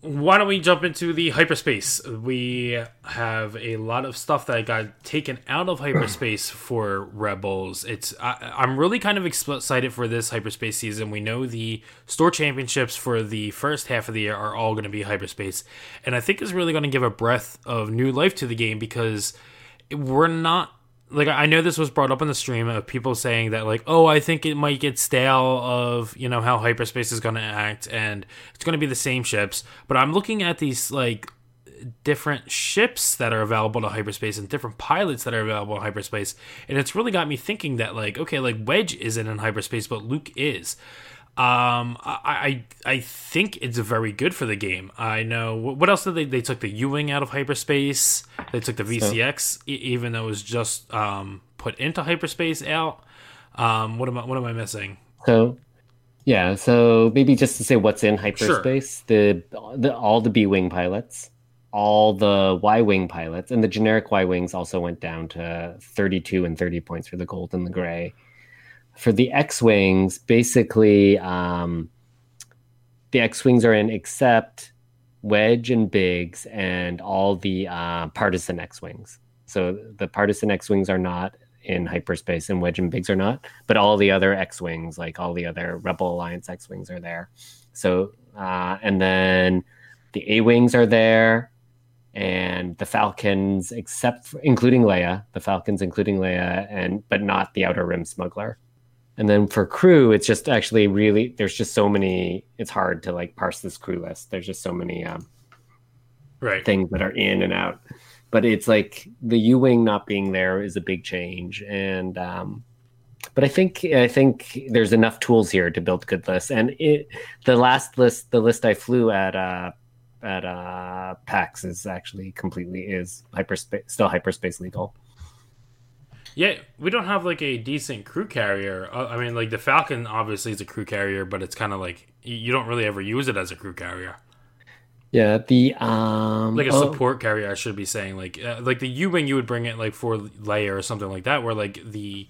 why don't we jump into the hyperspace? We have a lot of stuff that got taken out of hyperspace (clears throat) for Rebels. It's I, I'm really kind of excited for this hyperspace season. We know the store championships for the first half of the year are all going to be hyperspace, and I think it's really going to give a breath of new life to the game because we're not like I know this was brought up in the stream of people saying that like oh I think it might get stale of you know how hyperspace is going to act and it's going to be the same ships. But I'm looking at these like different ships that are available to hyperspace and different pilots that are available in hyperspace. And it's really got me thinking that like okay like Wedge isn't in hyperspace but Luke is um, I, I I think it's very good for the game. I know what else did they they took the U-wing out of hyperspace. They took the VCX, e- even though it was just um put into hyperspace out. Um, what am I what am I missing? So, yeah. So maybe just to say what's in hyperspace, the the all the B wing pilots, all the Y wing pilots, and the generic Y wings also went down to 32 and 30 points for the gold and the gray. For the X wings, basically, um, the X wings are in except Wedge and Biggs and all the uh, partisan X wings. So the partisan X wings are not in hyperspace, and Wedge and Biggs are not, but all the other X wings, like all the other Rebel Alliance X wings, are there. So uh, and then the A wings are there, and the Falcons, except for, including Leia, the Falcons including Leia, and but not the Outer Rim Smuggler. And then for crew, it's just actually really there's just so many. It's hard to like parse this crew list. There's just so many um, Right. things that are in and out. But it's like the U wing not being there is a big change, and um, but I think I think there's enough tools here to build good lists. And it the last list, the list I flew at uh, at uh, PAX is actually completely is hyperspace still hyperspace legal. Yeah, we don't have like a decent crew carrier. Uh, I mean, like the Falcon obviously is a crew carrier, but it's kind of like you don't really ever use it as a crew carrier. Yeah, the um like a oh, support carrier. I should be saying like uh, like the U wing you would bring it like for layer or something like that. Where like the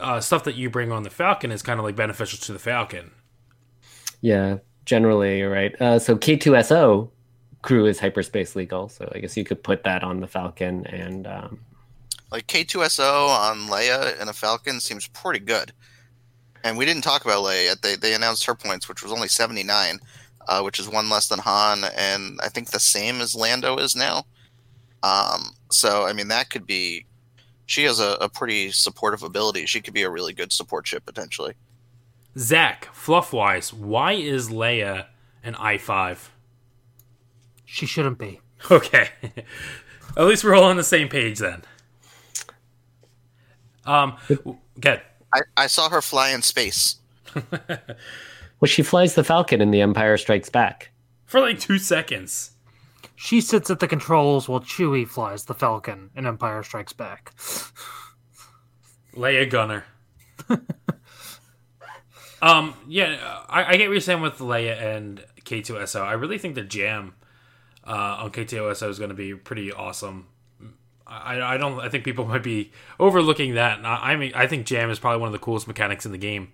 uh, stuff that you bring on the Falcon is kind of like beneficial to the Falcon. Yeah, generally, right. Uh, so K2SO crew is hyperspace legal, so I guess you could put that on the Falcon and um, Like K2SO on Leia and a Falcon seems pretty good. And we didn't talk about Leia yet. They they announced her points, which was only 79, uh, which is one less than Han, and I think the same as Lando is now. Um, so I mean that could be. She has a, a pretty supportive ability. She could be a really good support ship potentially. Zach, fluff wise, why is Leia an I five? She shouldn't be. Okay, (laughs) at least we're all on the same page then. Um, good. I, I saw her fly in space. (laughs) well, she flies the Falcon in The Empire Strikes Back. For like two seconds. She sits at the controls while Chewie flies the Falcon in Empire Strikes Back. Leia Gunner. (laughs) um, yeah, I, I get what you're saying with Leia and K2SO. I really think the jam uh, on K2SO is going to be pretty awesome. I, I don't. I think people (laughs) might be overlooking that. And I, I mean, I think jam is probably one of the coolest mechanics in the game.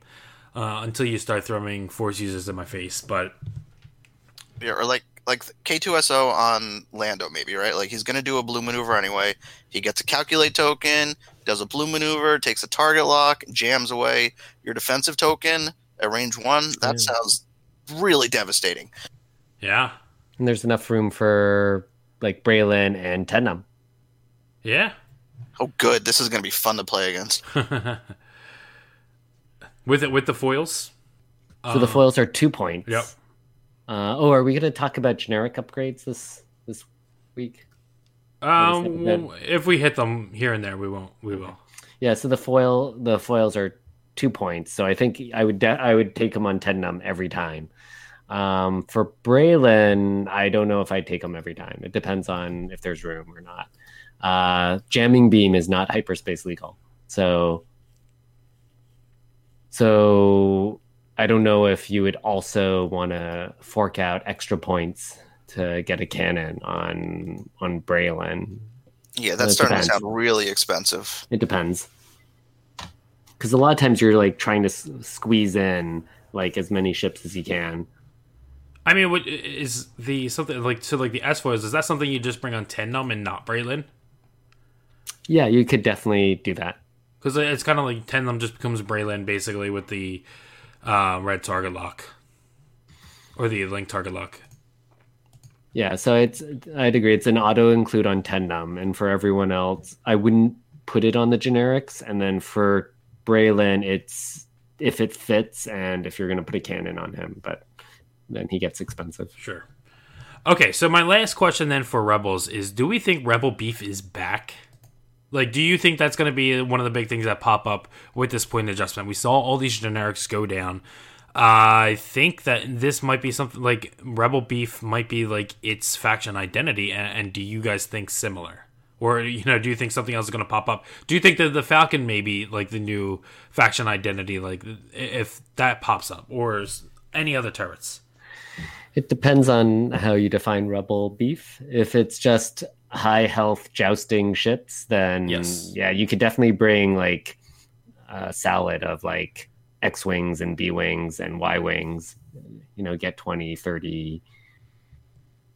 Uh, until you start throwing force users in my face, but Yeah, or like like K2SO on Lando, maybe right? Like he's gonna do a blue maneuver anyway. He gets a calculate token, does a blue maneuver, takes a target lock, jams away your defensive token at range one. That Yeah. sounds really devastating. yeah, And there's enough room for like Braylen and Ten Numb. Yeah. Oh, good. This is gonna be fun to play against. (laughs) with it with the foils. So the foils are two points. Yep. Uh, oh, are we going to talk about generic upgrades this this week? Um, What is it? well, if we hit them here and there, we won't. We will. Yeah. So the foil the foils are two points. So I think I would de- I would take them on Ten Numb every time. Um, for Braylen, I don't know if I take him every time. It depends on if there's room or not. Uh, jamming beam is not hyperspace legal, so so I don't know if you would also want to fork out extra points to get a cannon on on Braylen. Yeah, that's It starting to sound really expensive. It depends. Because a lot of times you're like trying to s- squeeze in like as many ships as you can. I mean, what is the something like so like the S foils? Is that something you just bring on Ten Numb and not Braylen? Yeah, you could definitely do that. Because it's kind of like Ten Numb just becomes Braylen basically with the uh, red target lock or the link target lock. Yeah, so it's I'd agree it's an auto include on Ten Numb, and for everyone else, I wouldn't put it on the generics. And then for Braylen, it's if it fits and if you're gonna put a cannon on him, but then he gets expensive. Sure. Okay, so my last question then for Rebels is: Do we think Rebel Beef is back? Like, do you think that's going to be one of the big things that pop up with this point adjustment? We saw all these generics go down. I think that this might be something like Rebel Beef might be like its faction identity. And, and do you guys think similar? Or, you know, do you think something else is going to pop up? Do you think that the Falcon may be like the new faction identity, like if that pops up, or any other turrets? It depends on how you define rebel beef. If it's just high health jousting ships, then Yes. yeah, you could definitely bring like a salad of like X wings and B wings and Y wings, you know, get 20, 30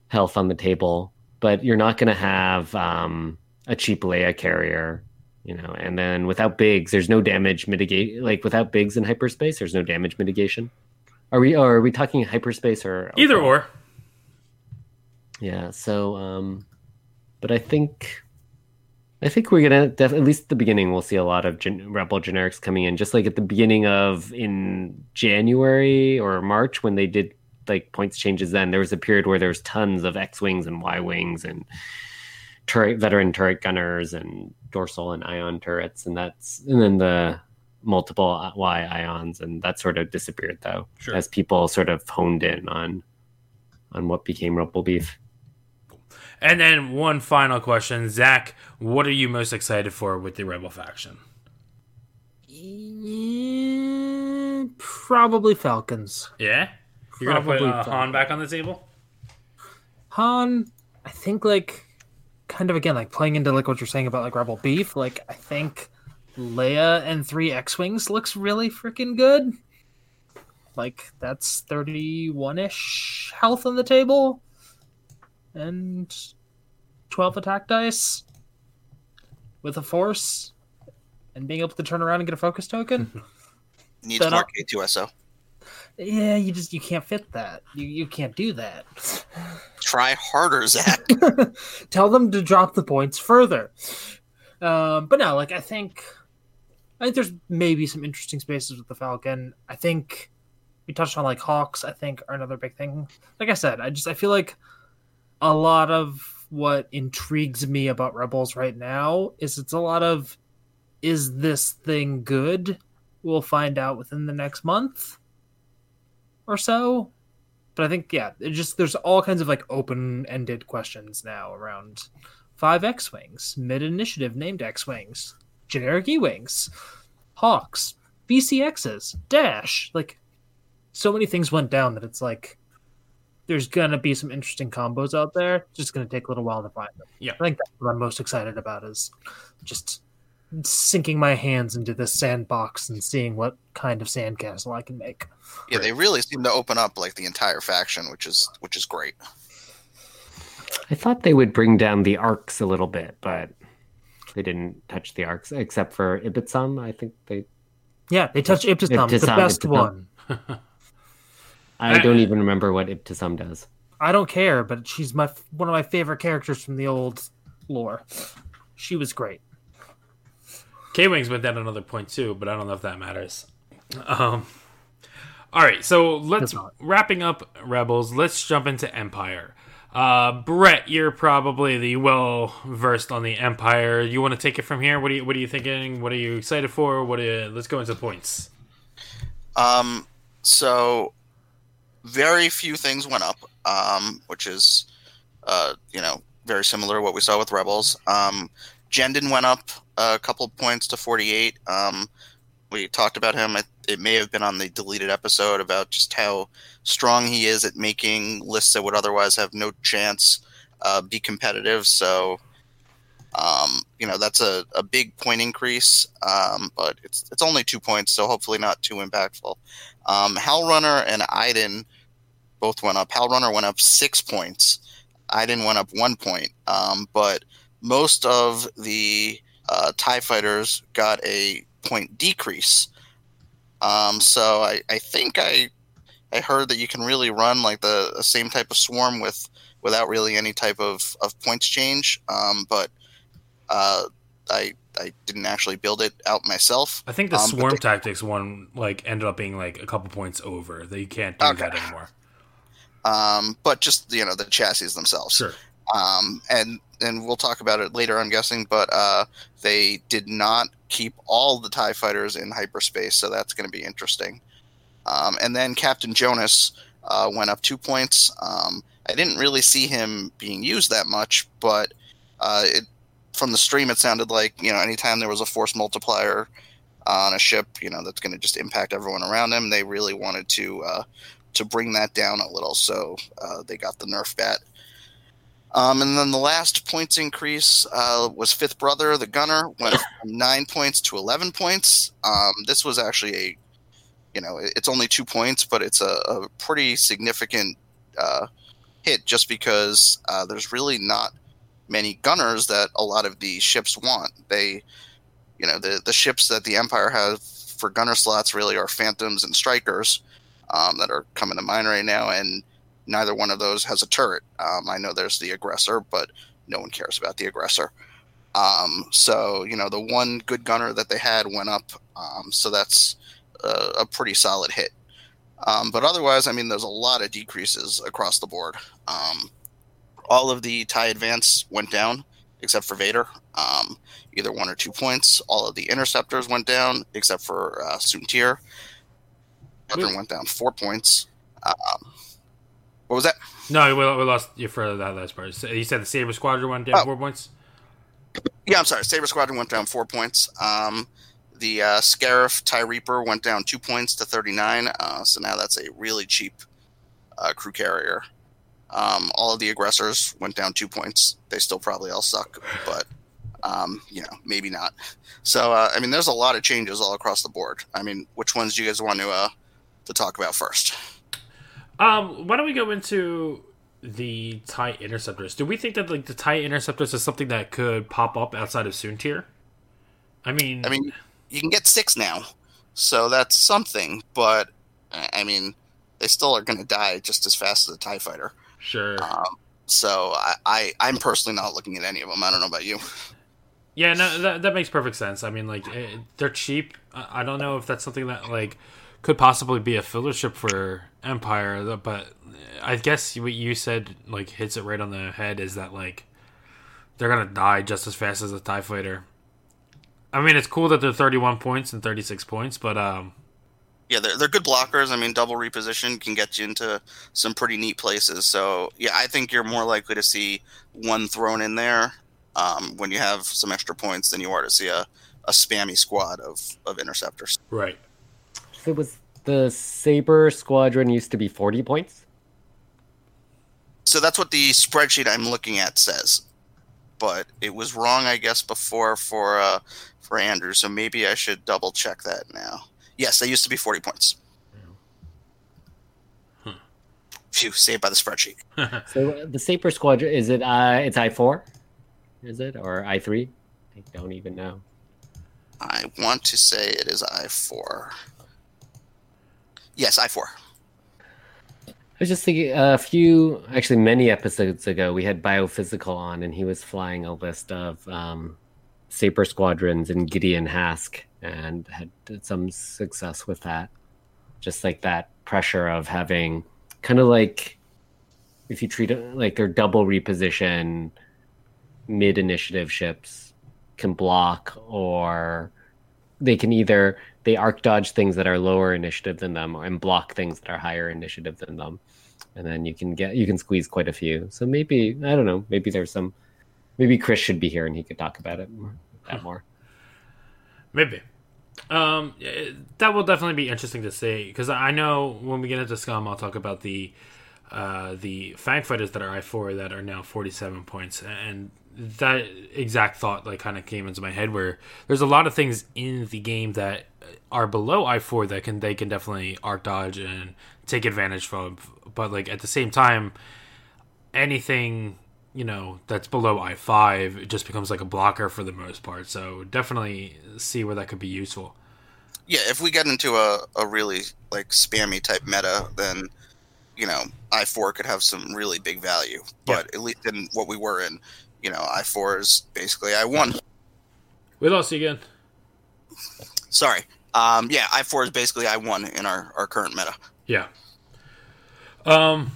health on the table. But you're not going to have um, a cheap Leia carrier, you know, and then without Biggs, there's no damage mitigate. Like without Biggs in hyperspace, there's no damage mitigation. Are we? Or are we talking hyperspace or Either or. Yeah. So, um, but I think, I think we're gonna def- at least at the beginning we'll see a lot of gen- rebel generics coming in, just like at the beginning of in January or March when they did like points changes. Then there was a period where there was tons of X wings and Y wings and turret veteran turret gunners and dorsal and ion turrets, and that's and then the multiple Y ions, and that sort of disappeared though Sure. as people sort of honed in on on what became rebel beef. And then one final question, Zach. What are you most excited for with the Rebel faction? Eh, Probably Falcons. Yeah, you're gonna put Probably uh, Han back on the table. Han, I think like kind of again like playing into like what you're saying about like Rebel Beef. Like I think Leia and three X-wings looks really freaking good. Like that's 31 ish health on the table, and 12 attack dice with a force, and being able to turn around and get a focus token. Needs Set more up. K2SO. yeah, you just you can't fit that. You you can't do that. Try harder, Zach. (laughs) tell them to drop the points further. Um, but no, like I think, I think there's maybe some interesting spaces with the Falcon. I think we touched on like Hawks. I think are another big thing. Like I said, I just I feel like a lot of what intrigues me about Rebels right now is it's a lot of is this thing good? We'll find out within the next month or so but I think yeah, it just there's all kinds of like open-ended questions now around five X-wings, mid-initiative named X-wings, generic E-wings, Hawks, VCXs, Dash. Like so many things went down that it's like there's gonna be some interesting combos out there. It's just gonna take a little while to find them. Yeah. I think that's what I'm most excited about is just sinking my hands into this sandbox and seeing what kind of sandcastle I can make. Yeah, they really seem to open up like the entire faction, which is which is great. I thought they would bring down the arcs a little bit, but they didn't touch the arcs except for Ibtisam. I think they. Yeah, they touch Ibtisam, the best Ibtisam. one. (laughs) I don't even remember what Ibtisam does. I don't care, but she's my one of my favorite characters from the old lore. She was great. K Wings went down another point too, but I don't know if that matters. Um, all right, so let's wrapping up Rebels. Let's jump into Empire. Uh, Brett, you're probably the well versed on the Empire. You want to take it from here? What are you What are you thinking? What are you excited for? What? Are you, let's go into points. Um, so very few things went up, um, which is, uh, you know, very similar to what we saw with Rebels. Um, went up a couple points to 48. Um, we talked about him. It, may have been on the deleted episode about just how strong he is at making lists that would otherwise have no chance uh, be competitive. So, um, you know, that's a, a big point increase, um, but it's it's only two points, so hopefully not too impactful. Um, Howl Runner and Iden both went up. Howl Runner went up six points. Iden went up one point. Um, but most of the uh, TIE fighters got a point decrease. Um, so I, I think I I heard that you can really run like the, the same type of swarm with without really any type of, of points change. Um, but uh, I I didn't actually build it out myself. I think the Um, swarm they- tactics one like ended up being like a couple points over. That you can't do Okay. that anymore. Um, but just you know the chassis themselves. Sure. um, and and we'll talk about it later, I'm guessing. But uh, they did not keep all the Tie fighters in hyperspace, so that's going to be interesting. Um, and then Captain Jonus uh, went up two points. Um, I didn't really see him being used that much, but uh, it, from the stream, it sounded like you know anytime there was a force multiplier on a ship, you know that's going to just impact everyone around him. They really wanted to uh, to bring that down a little, so uh, they got the Nerf bat. Um, and then the last points increase uh, was Fifth Brother, the Gunner, went (coughs) from nine points to eleven points. Um, this was actually a, you know, it's only two points, but it's a, a pretty significant uh, hit just because uh, there's really not many gunners that a lot of the ships want. They, you know, the the ships that the Empire have for gunner slots really are Phantoms and Strikers um, that are coming to mind right now, and neither one of those has a turret. Um, I know there's the aggressor, but no one cares about the aggressor. Um, so you know the one good gunner that they had went up, um, so that's a, a pretty solid hit. Um, but otherwise, I mean, there's a lot of decreases across the board. Um, all of the tie advance went down except for Vader, either one or two points. All of the interceptors went down except for uh. Other went down four points. Um, what was that? No, we, we lost you for that last part. So you said the Saber Squadron went down Oh. four points. Yeah, I'm sorry. Saber Squadron went down four points. Um, the uh, Scarif TIE Reaper went down two points to 39. Uh, so now that's a really cheap uh, crew carrier. Um, all of the aggressors went down two points. They still probably all suck, but um, you know, maybe not. So uh, I mean, there's a lot of changes all across the board. I mean, which ones do you guys want to uh, to talk about first? Um, why don't we go into the TIE Interceptors? Do we think that like the TIE Interceptors is something that could pop up outside of Soontir? I mean, I mean, you can get six now, so that's something. But I mean, they still are going to die just as fast as a Tie Fighter. sure. Um, so I, I, I'm personally not looking at any of them. I don't know about you. Yeah, no, that that makes perfect sense. I mean, like eh, they're cheap. I I don't know if that's something that like could possibly be a filler ship for Empire, but I guess what you said like hits it right on the head is that like they're gonna die just as fast as a Tie Fighter. I mean, it's cool that they're 31 points and 36 points, but um, Yeah, they're, they're good blockers. I mean, double reposition can get you into some pretty neat places. So yeah, I think you're more likely to see one thrown in there um, when you have some extra points than you are to see a, a spammy squad of, of interceptors. right. So was the Saber Squadron used to be 40 points? So that's what the spreadsheet I'm looking at says. But it was wrong, I guess, before for uh, for Andrew. So maybe I should double check that now. Yes, they used to be 40 points. Phew, saved by the spreadsheet. (laughs) So uh, the Saber Squadron is it? Uh, it's I four, is it or I three? I don't even know. I want to say it is I4. Yes, I4. I was just thinking a few, actually many episodes ago, we had Biophysical on, and he was flying a list of um, Saber Squadrons and Gideon Hask, and had some success with that. Just like that pressure of having kind of like if you treat it like they're double reposition mid initiative ships can block or they can either they arc dodge things that are lower initiative than them, and block things that are higher initiative than them, and then you can get you can squeeze quite a few. So maybe I don't know. Maybe there's some. Maybe Chris should be here and he could talk about it more. That more. Maybe. Um, that will definitely be interesting to see because I know when we get into Scum, I'll talk about the uh, the Fang fighters that are I four that are now forty seven points, and that exact thought like kind of came into my head where there's a lot of things in the game that are below I four that can they can definitely arc dodge and take advantage from, but like at the same time, anything you know that's below I five it just becomes like a blocker for the most part. So definitely see where that could be useful. Yeah, if we get into a, a really like spammy type meta, then you know I four could have some really big value. But at least in what we were in, you know I four is basically I one. We lost you again. Sorry. Um, yeah, I four is basically I one in our, our current meta. Yeah. Um,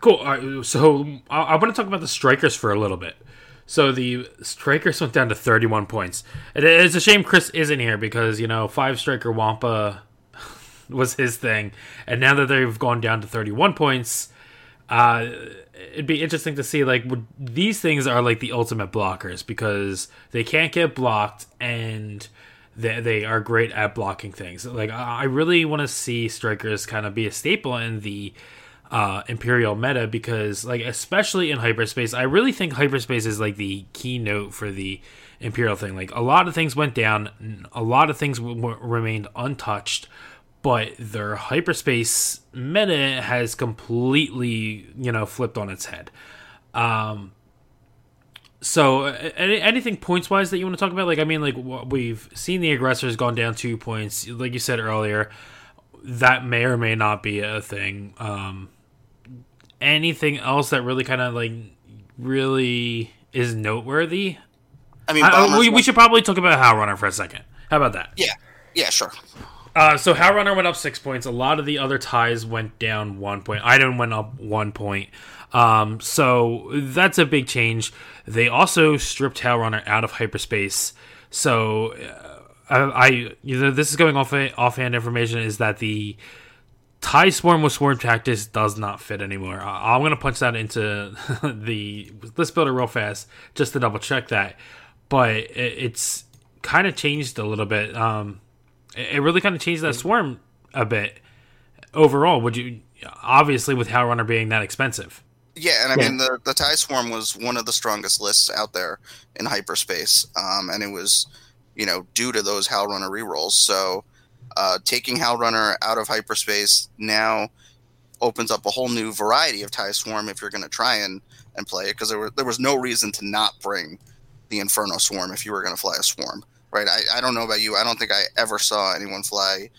cool. Right, so I, I want to talk about the strikers for a little bit. So the strikers went down to 31 points. It is a shame Chris isn't here because you know five striker Wampa (laughs) was his thing, and now that they've gone down to 31 points, uh, it'd be interesting to see like these things are like the ultimate blockers because they can't get blocked and they, they are great at blocking things. Like I really want to see strikers kind of be a staple in the uh, Imperial meta because, like, especially in hyperspace, I really think hyperspace is like the keynote for the Imperial thing. Like, a lot of things went down, a lot of things w- remained untouched, but their hyperspace meta has completely, you know, flipped on its head. Um, so, any, anything points wise that you want to talk about? Like, I mean, like we've seen the aggressors gone down two points, like you said earlier. That may or may not be a thing. Um, anything else that really kind of like really is noteworthy? I mean, I- we, we should probably talk about Howl Runner for a second. How about that? yeah, yeah, sure. Uh, so Howl Runner went up six points. A lot of the other ties went down one point. Iden went up one point. Um, so that's a big change. They also stripped Howl Runner out of hyperspace. So uh, I, I you know, this is going off offhand information is that the tie swarm with swarm tactics does not fit anymore. I- I'm gonna punch that into (laughs) the list builder real fast just to double check that. But it, it's kind of changed a little bit. Um, it it really kind of changed that swarm a bit overall. Would you obviously with Howl Runner being that expensive? Yeah, and I Yeah. mean the the tie swarm was one of the strongest lists out there in hyperspace, um, and it was you know due to those Howl Runner rerolls. So uh, taking Howl Runner out of hyperspace now opens up a whole new variety of tie swarm if you're going to try and and play it because there were there was no reason to not bring the Inferno swarm if you were going to fly a swarm, right? I, I don't know about you, I don't think I ever saw anyone fly.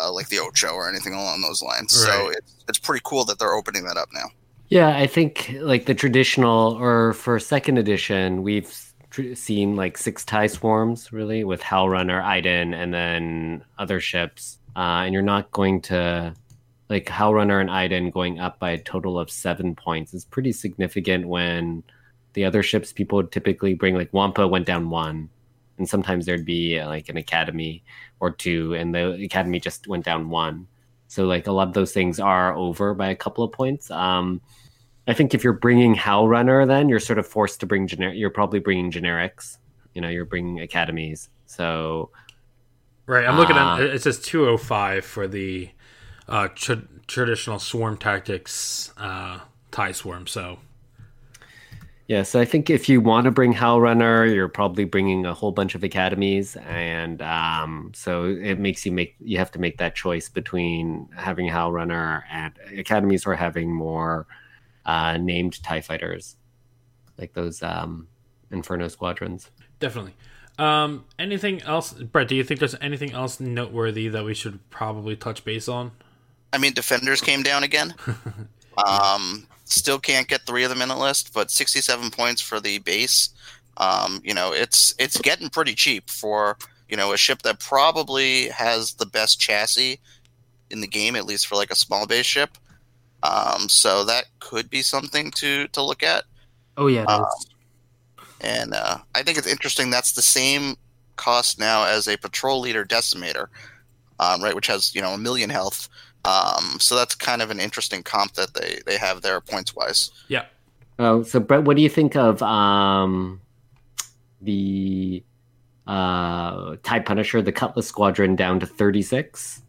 Uh, like the Ocho or anything along those lines. So it's, it's pretty cool that they're opening that up now. Yeah, I think like the traditional or for second edition, we've tr- seen like six tie swarms really with Howl Runner, Iden, and then other ships. Uh, and you're not going to like Howl Runner and Iden going up by a total of seven points is pretty significant when the other ships people would typically bring like Wampa went down one, and sometimes there'd be uh, like an academy or two, and the academy just went down one. So like a lot of those things are over by a couple of points. Um, I think if you're bringing Howl Runner, then you're sort of forced to bring generic. You're probably bringing generics. You know, you're bringing academies. So Right. I'm looking Ah. at it says 205 for the uh, tra- traditional swarm tactics uh, tie swarm. So yeah, so I think if you want to bring Howl Runner, you're probably bringing a whole bunch of academies, and um, so it makes you make you have to make that choice between having Howl Runner and academies or having more uh, named Tie fighters, like those um, Inferno squadrons. definitely. Um, anything else, Brett? Do you think there's anything else noteworthy that we should probably touch base on? I mean, defenders came down again. (laughs) um, still can't get three of them in the list, but 67 points for the base. Um, you know, it's it's getting pretty cheap for you know a ship that probably has the best chassis in the game, at least for like a small base ship. Um, so that could be something to to look at. Oh yeah, Uh. And uh, I think it's interesting. That's the same cost now as a patrol leader decimator, um, right, which has you know a million health. Um, so that's kind of an interesting comp that they they have there points wise. Yeah. Oh, so Brett, what do you think of um, the uh, TIE Punisher, the Cutlass Squadron, down to 36,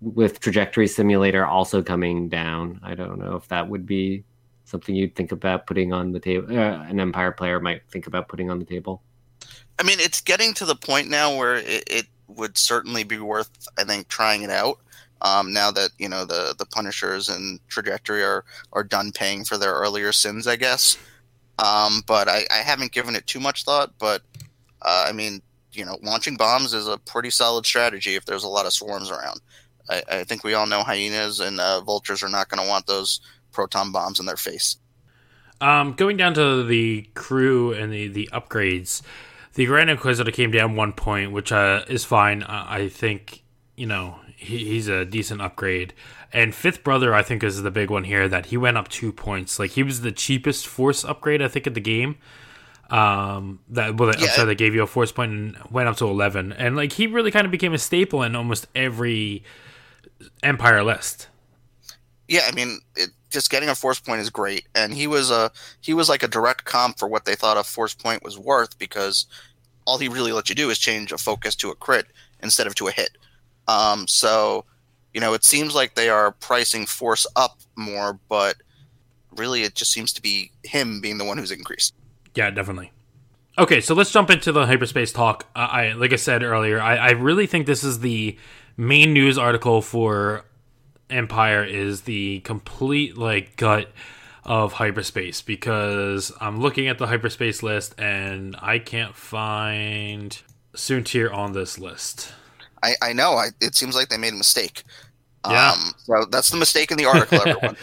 with Trajectory Simulator also coming down? I don't know if that would be something you'd think about putting on the table. Uh, an Empire player might think about putting on the table. I mean, it's getting to the point now where it, it would certainly be worth, I think, trying it out. Um, now that you know the the Punishers and Trajectory are are done paying for their earlier sins, I guess. Um, but I, I haven't given it too much thought. But uh, I mean, you know, launching bombs is a pretty solid strategy if there's a lot of swarms around. I, I think we all know hyenas and uh, vultures are not going to want those proton bombs in their face. Um, going down to the crew and the, the upgrades, the Grand Inquisitor came down one point, which uh, is fine. I think, you know, he, he's a decent upgrade. And Fifth Brother, I think, is the big one here that he went up two points. Like, he was the cheapest Force upgrade, I think, at the game. Um, that well, Yeah. I'm sorry, they gave you a Force point and went up to 11. And, like, he really kind of became a staple in almost every Empire list. Yeah, I mean, it, just getting a force point is great, and he was a he was like a direct comp for what they thought a force point was worth because all he really let you do is change a focus to a crit instead of to a hit. Um, so, you know, it seems like they are pricing force up more, but really, it just seems to be him being the one who's increased. Yeah, definitely. Okay, so let's jump into the hyperspace talk. Uh, I like I said earlier, I, I really think this is the main news article for Empire is the complete like gut of hyperspace because I'm looking at the hyperspace list and I can't find Soontir on this list. I, I know. I, it seems like they made a mistake. Yeah. Um, so that's the mistake in the article, (laughs) everyone.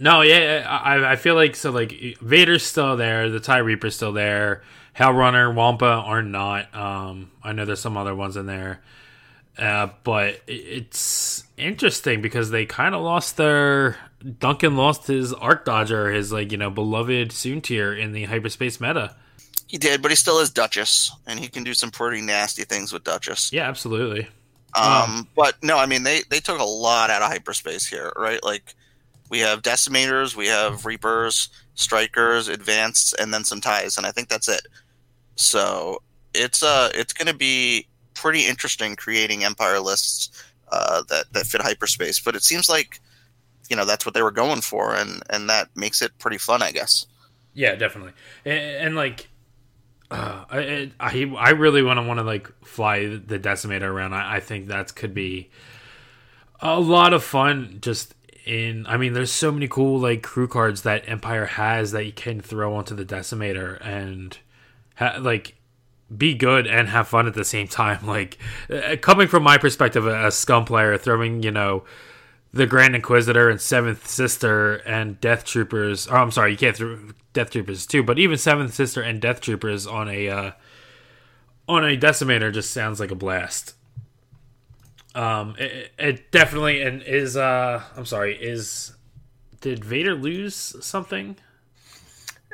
No, yeah, I, I feel like so like Vader's still there, the Tie Reaper's still there, Howl Runner, Wampa are not. Um, I know there's some other ones in there, uh, but it's interesting because they kind of lost their Duncan lost his Arc Dodger, his like you know beloved Soontir in the hyperspace meta. He did, but he still is Duchess, and he can do some pretty nasty things with Duchess. Yeah, absolutely. Um, but no, I mean they they took a lot out of hyperspace here, right? Like we have decimators, we have reapers, strikers, advanced, and then some ties, and I think that's it. So it's uh it's going to be pretty interesting creating empire lists uh, that that fit hyperspace. But it seems like you know that's what they were going for, and and that makes it pretty fun, I guess. Yeah, definitely. And, and like, uh, I, I I really want to want to like fly the decimator around. I, I think that could be a lot of fun. Just in, I mean, there's so many cool like crew cards that Empire has that you can throw onto the decimator and ha- like be good and have fun at the same time. (laughs) Like uh, coming from my perspective, a scum player throwing, you know, the Grand Inquisitor and Seventh Sister and Death Troopers. Oh, I'm sorry, you can't throw Death Troopers too, but even Seventh Sister and Death Troopers on a uh, on a Decimator just sounds like a blast. Um, it, it definitely and is uh, I'm sorry, is did Vader lose something?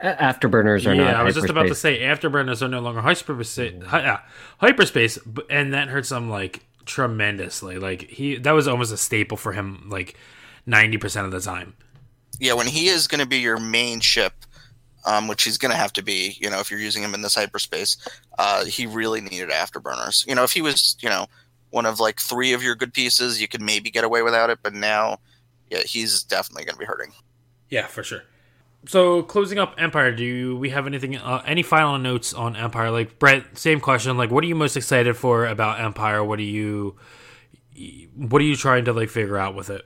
Afterburners are yeah, not. I was just about to say afterburners are no longer hyperspace, hy- yeah, hyperspace, and that hurts him like tremendously. Like he, that was almost a staple for him, like ninety percent of the time. yeah, when he is going to be your main ship, um, which he's going to have to be, you know, if you're using him in this hyperspace, uh, he really needed afterburners. You know, if he was, you know, one of like three of your good pieces, you could maybe get away without it. But now, yeah, he's definitely going to be hurting. Yeah, for sure. So closing up Empire, do we have anything, uh, any final notes on Empire? Like Brett, same question. Like, what are you most excited for about Empire? What are you, what are you trying to like figure out with it?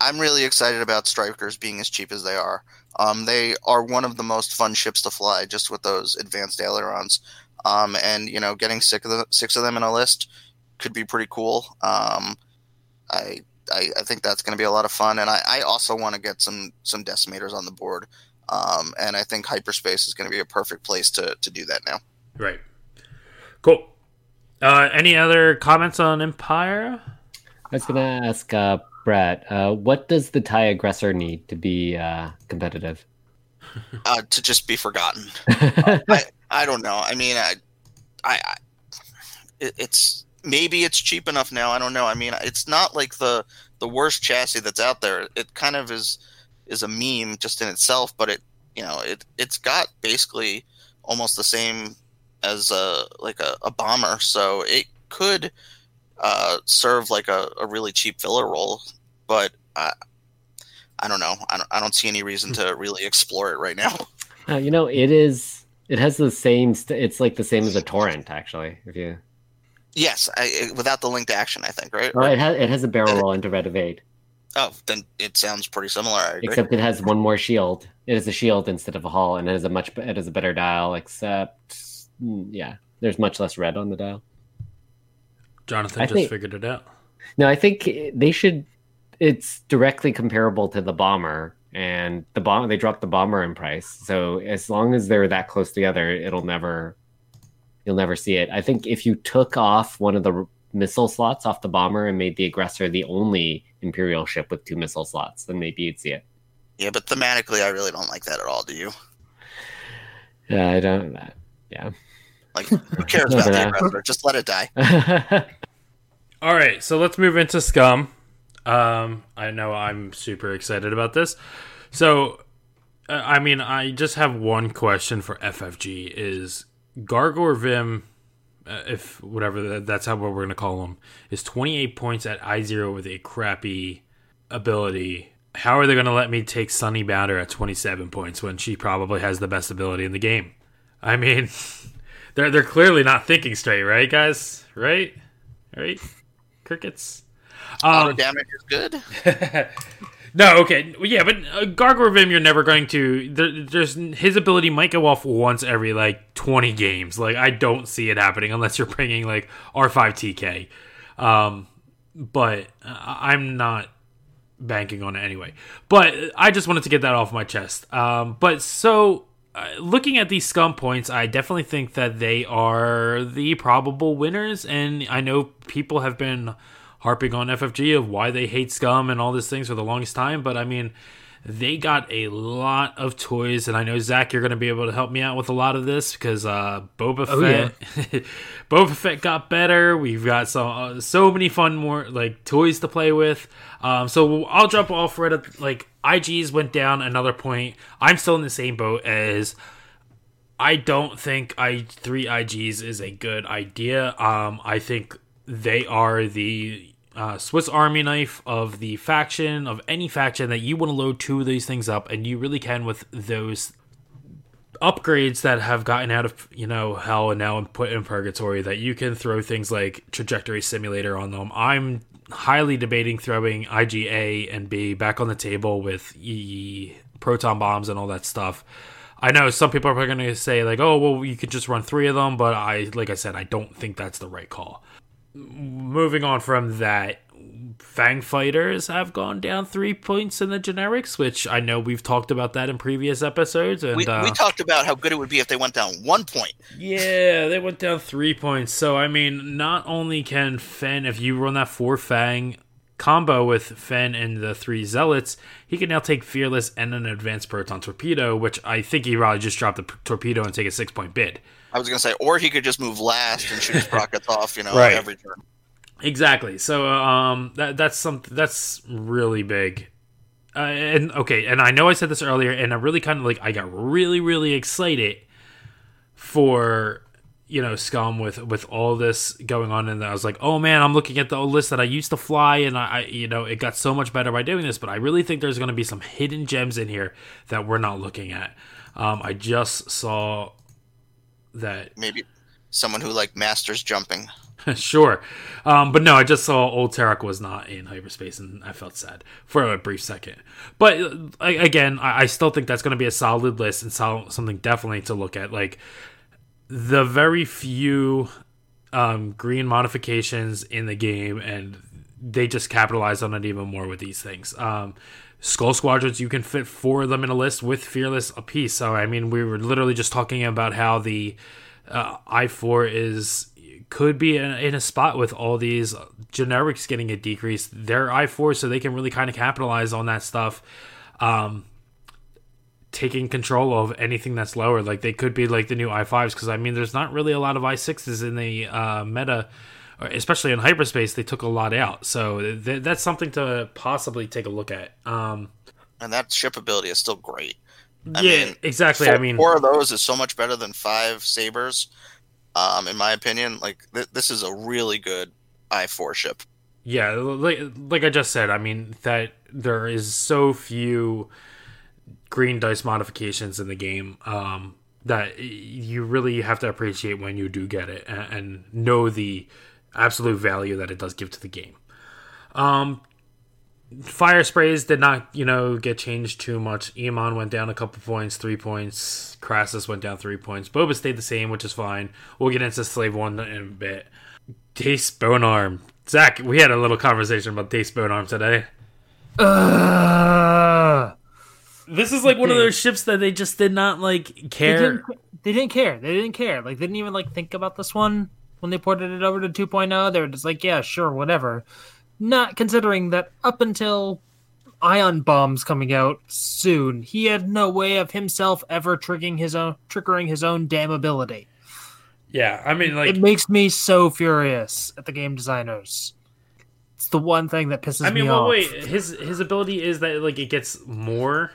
I'm really excited about strikers being as cheap as they are. Um, they are one of the most fun ships to fly, just with those advanced ailerons. Um, and you know, getting six of the, six of them in a list could be pretty cool. Um, I, I I think that's going to be a lot of fun, and I, I also want to get some some decimators on the board. Um, and I think hyperspace is going to be a perfect place to to do that now. Right. Cool. Uh, any other comments on Empire? I was gonna ask uh, Brett, uh, what does the TIE aggressor need to be uh, competitive? (laughs) Uh, to just be forgotten. (laughs) I, I don't know. I mean, I, I, I it, it's maybe it's cheap enough now. I don't know. I mean, it's not like the the worst chassis that's out there. It kind of is is a meme just in itself, but it you know it it's got basically almost the same as a like a, a bomber, so it could uh, serve like a, a really cheap filler role. But I I don't know. I don't, I don't see any reason to really explore it right now. Uh, you know, it is. It has the same. St- it's like the same as a torrent, actually. If you, Yes, I, without the linked action, I think, right? well, it has it has a barrel roll into red evade, Oh, then it sounds pretty similar. I agree. except it has one more shield. It is a shield instead of a hull, and it has a much. It has a better dial, except mm, yeah, there's much less red on the dial. Jonathan I just think- figured it out. No, I think they should. It's directly comparable to the bomber, and the bomb they dropped the bomber in price. So as long as they're that close together, it'll never, you'll never see it. I think if you took off one of the r- missile slots off the bomber and made the aggressor the only imperial ship with two missile slots, then maybe you'd see it. Yeah, but thematically, I really don't like that at all. Do you? Yeah, I don't. Yeah. Like, who cares (laughs) about the aggressor? Just let it die. (laughs) All right, so let's move into Scum. Um, I know I'm super excited about this. So, uh, I mean, I just have one question for FFG: Is Gargor Vim, uh, if whatever that, that's how what we're going to call him, is 28 points at I zero with a crappy ability? How are they going to let me take Sunny Bounder at 27 points when she probably has the best ability in the game? I mean, (laughs) they're they're clearly not thinking straight, right, guys? Right, right crickets. Auto Um, damage is good. (laughs) no, okay, yeah, but uh, Gargoyle Vim, you're never going to. There, there's his ability might go off once every like 20 games. Like I don't see it happening unless you're bringing like R5 TK. Um, but uh, I'm not banking on it anyway. But I just wanted to get that off my chest. Um, but so uh, looking at these scum points, I definitely think that they are the probable winners. And I know people have been harping on FFG of why they hate scum and all these things for the longest time. But I mean, they got a lot of toys, and I know Zach, you're going to be able to help me out with a lot of this because uh, Boba Oh, Fett, (laughs) Boba Fett got better. We've got so uh, so many fun more like toys to play with. Um, so I'll jump off right at like IGs went down another point. I'm still in the same boat as. I don't think I three IGs is a good idea. Um, I think they are the uh, Swiss Army knife of the faction of any faction that you want to load two of these things up, and you really can with those upgrades that have gotten out of you know hell and now put in purgatory. That you can throw things like trajectory simulator on them. I'm highly debating throwing IGA and B back on the table with E proton bombs and all that stuff. I know some people are going to say like, "Oh, well, you could just run three of them," but I, like I said, I don't think that's the right call. Moving on from that, Fang Fighters have gone down three points in the generics, which I know we've talked about that in previous episodes. And We, uh, we talked about how good it would be if they went down one point. yeah, they went down three points. So I mean, not only can Fenn, if you run that four Fang combo with Fenn and the three Zealots, he can now take Fearless and an advanced Proton Torpedo, which I think he probably just dropped the torpedo and take a six point bid. I was gonna say, or he could just move last and shoot his (laughs) rockets off, you know, Right. every turn. Exactly. So um, that that's something that's really big. Uh, and okay, and I know I said this earlier, and I really kind of like I got really really excited for you know scum with with all this going on and i was like oh man i'm looking at the list that i used to fly and I, I you know it got so much better by doing this but i really think there's going to be some hidden gems in here that we're not looking at um, i just saw that Maybe someone who like masters jumping. (laughs) sure. Um, but no, I just saw Old Teroch was not in hyperspace, and I felt sad for a brief second. But uh, I- again, I, I still think that's going to be a solid list and sol- something definitely to look at. Like the very few um, green modifications in the game, and they just capitalize on it even more with these things. Um, Skull Squadrons, you can fit four of them in a list with Fearless apiece. So, I mean, we were literally just talking about how the uh, I4 is could be in, a spot with all these generics getting a decrease. They're I4, so they can really kind of capitalize on that stuff. Um, taking control of anything that's lower. Like they could be like the new i5s because I mean, there's not really a lot of i6s in the uh, meta, especially in hyperspace. They took a lot out, so th- that's something to possibly take a look at. Um, and that shippability is still great. I yeah, mean, exactly. Four, I mean, four of those is so much better than five sabers. Um, in my opinion, like th- this is a really good i4 ship. Yeah, like like I just said, I mean that there is so few green dice modifications in the game um, that you really have to appreciate when you do get it and, and, know the absolute value that it does give to the game. Um, fire sprays did not, you know, get changed too much. Emon went down a couple points, three points. Krassis went down three points. Boba stayed the same, which is fine. We'll get into Slave One in a bit. Dace Bonearm. Zach, we had a little conversation about Dace Bonearm today. Uh, this is like one of those ships that they just did not like care. They didn't, they didn't, care. They didn't care. Like they didn't even like think about this one when they ported it over to 2.0. They were just like, yeah, sure, whatever. Not considering that up until ion bombs coming out soon, he had no way of himself ever triggering his own triggering his own damn ability. Yeah, I mean, like it makes me so furious at the game designers. It's the one thing that pisses me off. I mean, well, wait, his his ability is that like it gets more.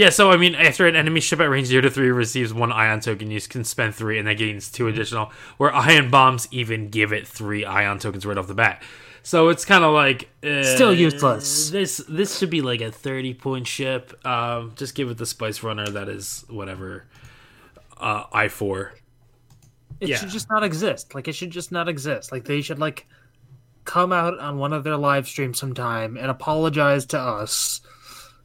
Yeah, so I mean, after an enemy ship at range zero to three receives one ion token, you can spend three, and that gains two additional. Where ion bombs even give it three ion tokens right off the bat. So it's kind of like uh, still useless. This this should be like a thirty point ship. Um, just give it the spice runner that is whatever. Uh, I four. It yeah. should just not exist. Like it should just not exist. Like they should like come out on one of their live streams sometime and apologize to us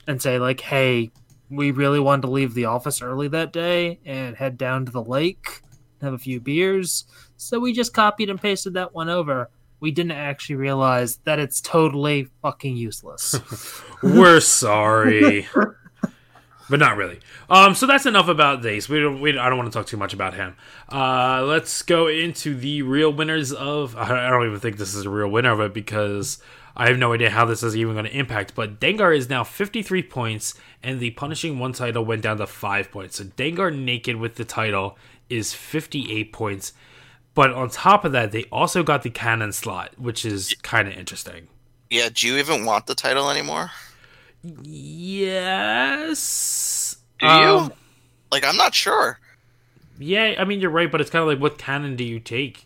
and say like, "Hey, we really wanted to leave the office early that day and head down to the lake, have a few beers, so we just copied and pasted that one over." We didn't actually realize that it's totally fucking useless. (laughs) We're sorry. (laughs) but not really. Um, so that's enough about Dace. We don't. We, I don't want to talk too much about him. Uh, let's go into the real winners of. I don't even think this is a real winner of it because I have no idea how this is even going to impact. But Dengar is now 53 points, and the Punishing One title went down to five points. So Dengar naked with the title is 58 points. But on top of that, they also got the cannon slot, which is kind of interesting. Yeah, do you even want the title anymore? Yes. Do um, you? Like, I'm not sure. Yeah, I mean you're right, but it's kind of like what cannon do you take?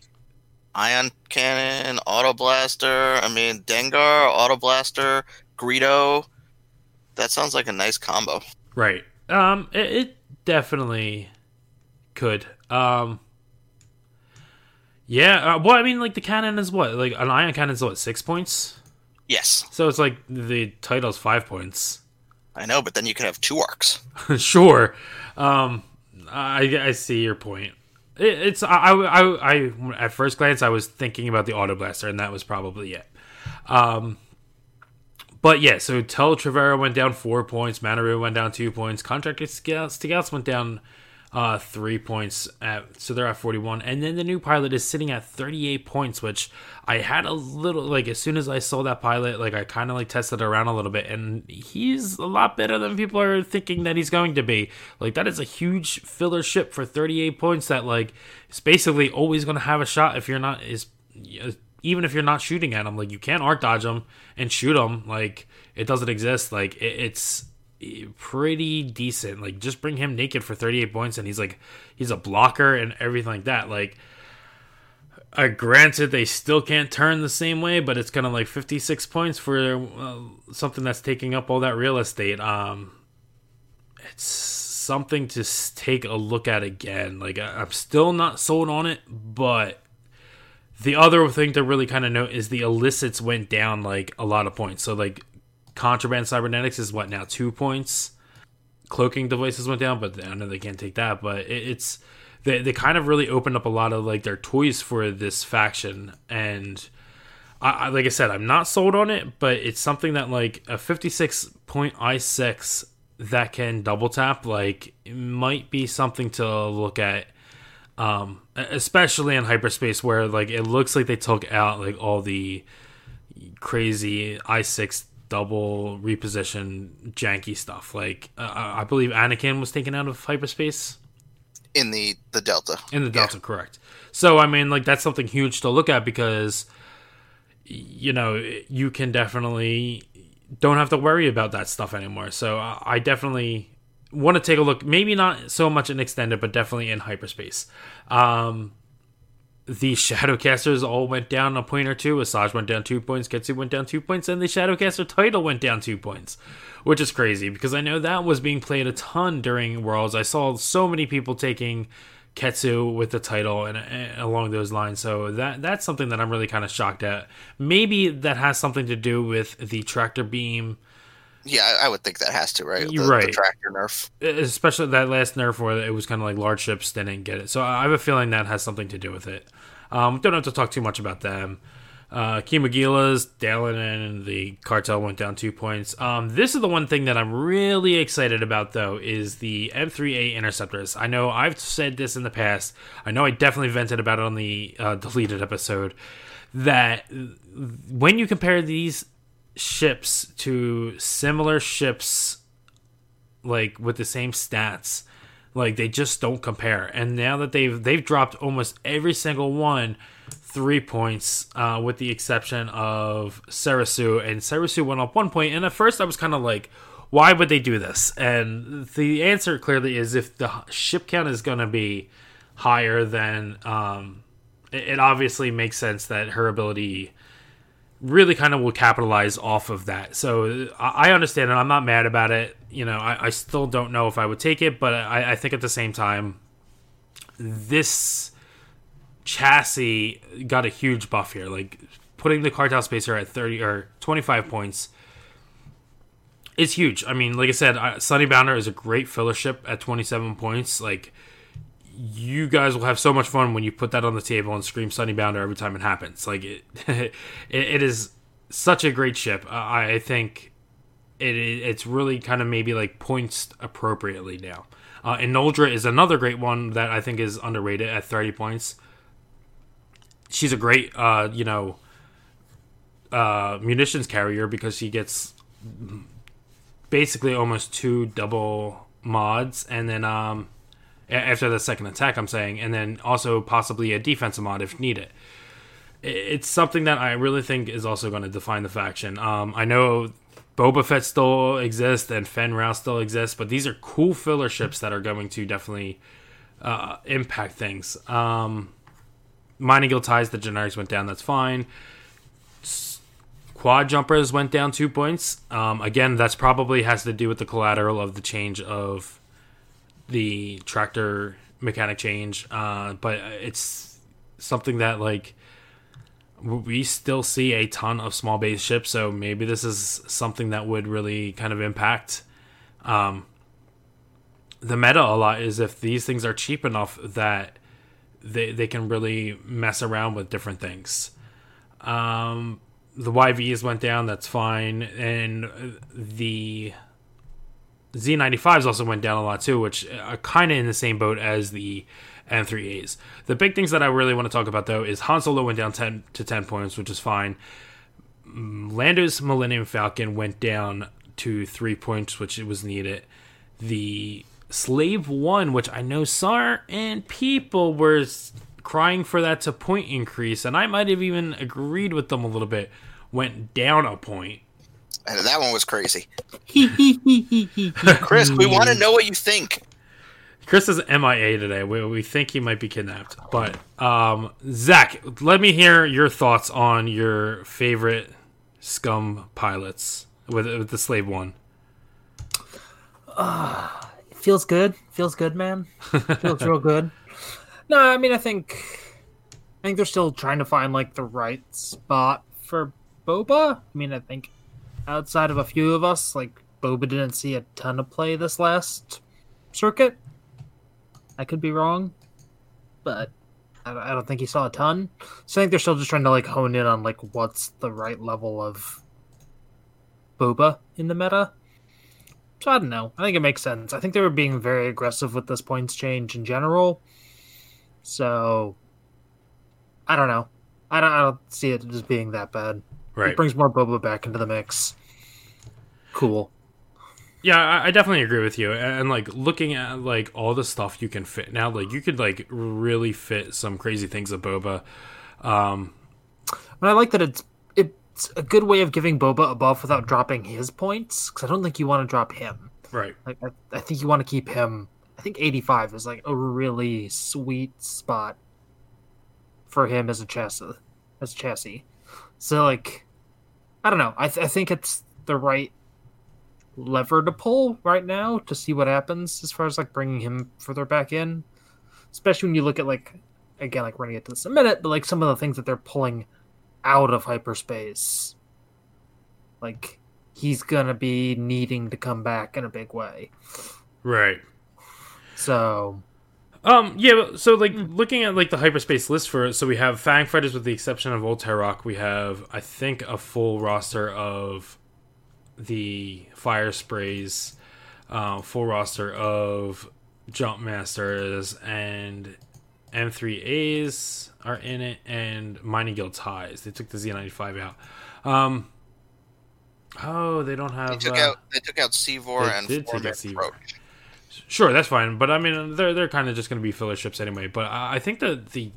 Ion cannon, auto blaster. I mean Dengar, auto blaster, Greedo. That sounds like a nice combo. Right. Um. It, it definitely could. Um. Yeah. Uh, well, I mean, like the cannon is what? Like an ion cannon is what? Six points. Yes. So it's like the title's five points. I know, but then you could have two arcs. (laughs) sure. Um, I, I see your point. It, it's I, I, I at first glance I was thinking about the auto blaster, and that was probably it. Um, but yeah, so Tel Trevura went down four points, Manaroo went down two points, Contractor Scouts went down uh, three points. At, so they're at 41. And then the new pilot is sitting at 38 points, which I had a little, like, as soon as I saw that pilot, like, I kind of, like, tested around a little bit. And he's a lot better than people are thinking that he's going to be. Like, that is a huge filler ship for 38 points that, like, is basically always going to have a shot if you're not, is, even if you're not shooting at him. Like, you can't arc dodge him and shoot him. Like, it doesn't exist. Like, it, it's, pretty decent. Like just bring him naked for 38 points and he's like he's a blocker and everything like that. Like uh, granted they still can't turn the same way, but it's kind of like 56 points for uh, something that's taking up all that real estate. Um it's something to take a look at again. Like I, I'm still not sold on it, but the other thing to really kind of note is the illicits went down like a lot of points. So like Contraband cybernetics is what now two points. Cloaking devices went down, but I know they can't take that. But it, it's they they kind of really opened up a lot of like their toys for this faction, and I, I like I said, I'm not sold on it, but it's something that like a 56 point i6 that can double tap like might be something to look at um especially in hyperspace where like it looks like they took out like all the crazy i6 double reposition janky stuff. Like uh, I believe Anakin was taken out of hyperspace in the the Delta. in the Delta, correct? So I mean, like that's something huge to look at because you know you can definitely don't have to worry about that stuff anymore. So I I definitely want to take a look. Maybe not so much in extended, but definitely in hyperspace. Um, the Shadowcasters all went down a point or two. Asajj went down two points. Ketsu went down two points, and the Shadowcaster title went down two points, which is crazy because I know that was being played a ton during Worlds. I saw so many people taking Ketsu with the title and, and along those lines. So that that's something that I'm really kind of shocked at. Maybe that has something to do with the tractor beam Yeah, I, would think that has to, right? The, You're the tractor nerf. especially that last nerf where it was kind of like large ships didn't get it. So I have a feeling that has something to do with it. Um, don't have to talk too much about them. Uh, Kimogilas, Dalan, and the cartel went down two points. Um, this is the one thing that I'm really excited about, though, is the M3A interceptors. I know I've said this in the past. I know I definitely vented about it on the uh, deleted episode. That when you compare these ships to similar ships like with the same stats. Like they just don't compare. And now that they've they've dropped almost every single one three points uh, with the exception of Serissu. And Serissu went up one point. And at first I was kind of like why would they do this? And the answer clearly is if the ship count is going to be higher than um, it, it obviously makes sense that her ability really kind of will capitalize off of that. So I understand it. I'm not mad about it. You know, I, I still don't know if I would take it, but I, I think at the same time, this chassis got a huge buff here. Like putting the cartel spacer at 30 or 25 points is huge. I mean, like I said, Sunny Bounder is a great filler ship at 27 points. Like, you guys will have so much fun when you put that on the table and scream Sunny Bounder every time it happens. Like it, (laughs) it, it is such a great ship. I think it it's really kind of maybe like points appropriately now. Uh, and Noldra is another great one that I think is underrated at 30 points. She's a great, uh, you know, uh, munitions carrier because she gets basically almost two double mods, and then um, after the second attack, I'm saying, and then also possibly a defensive mod if needed. It's something that I really think is also going to define the faction. Um, I know Boba Fett still exists and Fenn Rau still exists, but these are cool filler ships that are going to definitely uh, impact things. Um, Mining Guild ties, the generics went down. That's fine. Quad jumpers went down two points. Um, again, that's probably has to do with the collateral of the change of the tractor mechanic change. Uh, but it's something that like we still see a ton of small base ships, so maybe this is something that would really kind of impact um, the meta a lot. Is if these things are cheap enough that they they can really mess around with different things. Um, the YVs went down, that's fine, and the Z95s also went down a lot too, which are kind of in the same boat as the M3As. The big things that I really want to talk about though is Han Solo went down 10 to 10 points, which is fine. Mm, Lando's Millennium Falcon went down to 3 points, which it was needed. The Slave 1, which I know SAR and people were crying for that to point increase, and I might have even agreed with them a little bit, went down a point. And that one was crazy. (laughs) Chris, we want to know what you think. Chris is MIA today. We, we think he might be kidnapped. But um, Zach, let me hear your thoughts on your favorite scum pilots with, with the slave one. feels good. Feels good, man. (laughs) Feels real good. No, I mean, I think, I think they're still trying to find like the right spot for Boba. I mean, I think outside of a few of us, like Boba didn't see a ton of play this last circuit. I could be wrong, but I don't, think he saw a ton. So I think they're still just trying to like hone in on like what's the right level of Boba in the meta. So I don't know. I think it makes sense. I think they were being very aggressive with this points change in general. So I don't know. I don't, I don't see it as being that bad. Right. It brings more Boba back into the mix. Cool. Yeah, I, I definitely agree with you. And, and like looking at like all the stuff you can fit now, like you could like really fit some crazy things of Boba. Um, But I like that it's it's a good way of giving Boba a buff without dropping his points because I don't think you want to drop him. right. Like I, I think you want to keep him. I think 85 is like a really sweet spot for him as a chassis, as a chassis. So like, I don't know. I th- I think it's the right lever to pull right now to see what happens as far as like bringing him further back in, especially when you look at like again like we're gonna get to this in a minute, but like some of the things that they're pulling out of hyperspace, like he's gonna be needing to come back in a big way. Right. So Um. Yeah. So, like, looking at like the hyperspace list for it, so we have Fang fighters with the exception of Old Teroch. We have, I think, a full roster of the fire sprays, uh, full roster of jump masters, and M3As are in it, and mining guild ties. They took the Z95 out. Um. Oh, they don't They have. took uh, out they took out Seevor they and did take out Seevor. Sure, that's fine. But I mean, they're they're kind of just going to be filler ships anyway. But I, I think that the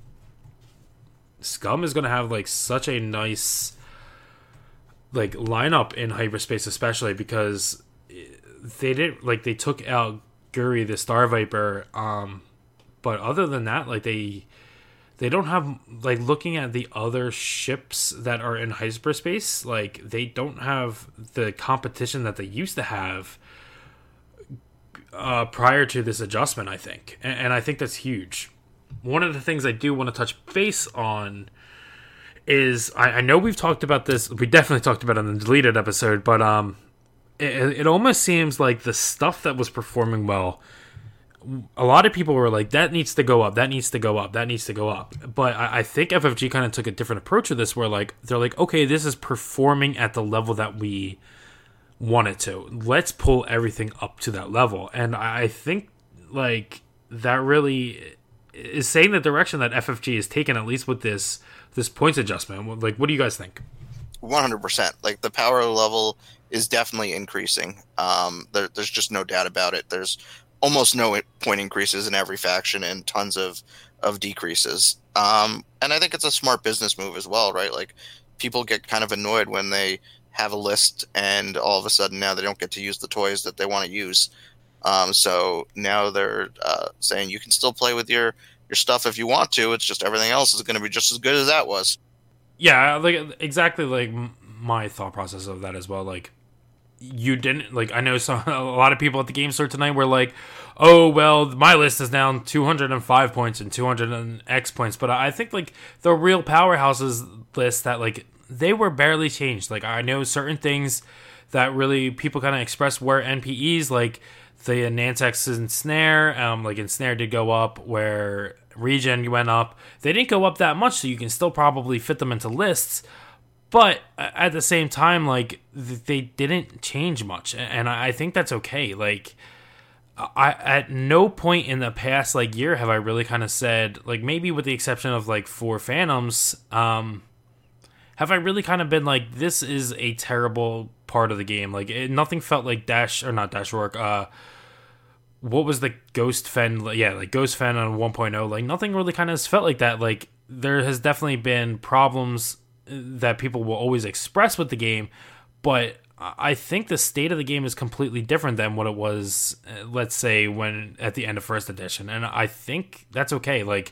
Scum is going to have like such a nice like lineup in hyperspace, especially because they didn't like they took out Guri the Star Viper. Um, but other than that, like they they don't have like looking at the other ships that are in hyperspace like they don't have the competition that they used to have uh, prior to this adjustment, I think, and, and I think that's huge. One of the things I do want to touch base on is I, I know we've talked about this. We definitely talked about it in the deleted episode, but um, it, it almost seems like the stuff that was performing well. A lot of people were like, "That needs to go up. That needs to go up. That needs to go up." But I, I think FFG kind of took a different approach to this, where like they're like, "Okay, this is performing at the level that we want it to. Let's pull everything up to that level. And I I think like that really is saying the direction that FFG is taken, at least with this this points adjustment. Like, what do you guys think? One hundred percent. Like the power level is definitely increasing. Um, there, there's just no doubt about it. There's almost no point increases in every faction and tons of of decreases. Um, and I think it's a smart business move as well, right? Like people get kind of annoyed when they have a list and all of a sudden now they don't get to use the toys that they want to use. Um, so now they're uh, saying you can still play with your your stuff if you want to. It's just everything else is going to be just as good as that was. Yeah, like exactly like my thought process of that as well. Like you didn't like I know some (laughs) a lot of people at the game store tonight were like, "Oh, well, my list is down 205 points and 200 and X points." But I think like the real powerhouses list that like they were barely changed. Like I know certain things that really people kind of express were NPEs like the Nantex and Snare, um, like ensnare did go up, where Regen went up. They didn't go up that much, so you can still probably fit them into lists. But at the same time, like they didn't change much, and I think that's okay. Like, I at no point in the past like year have I really kind of said like maybe with the exception of like four Phantoms, um, have I really kind of been like this is a terrible part of the game. Like it, nothing felt like Dash or not Dash Roark. Uh, what was the Ghost Fenn? Yeah, like Ghost Fenn on 1.0. Like nothing really kind of felt like that. Like there has definitely been problems that people will always express with the game, but I think the state of the game is completely different than what it was, uh, let's say, when at the end of first edition. And I think that's okay. Like,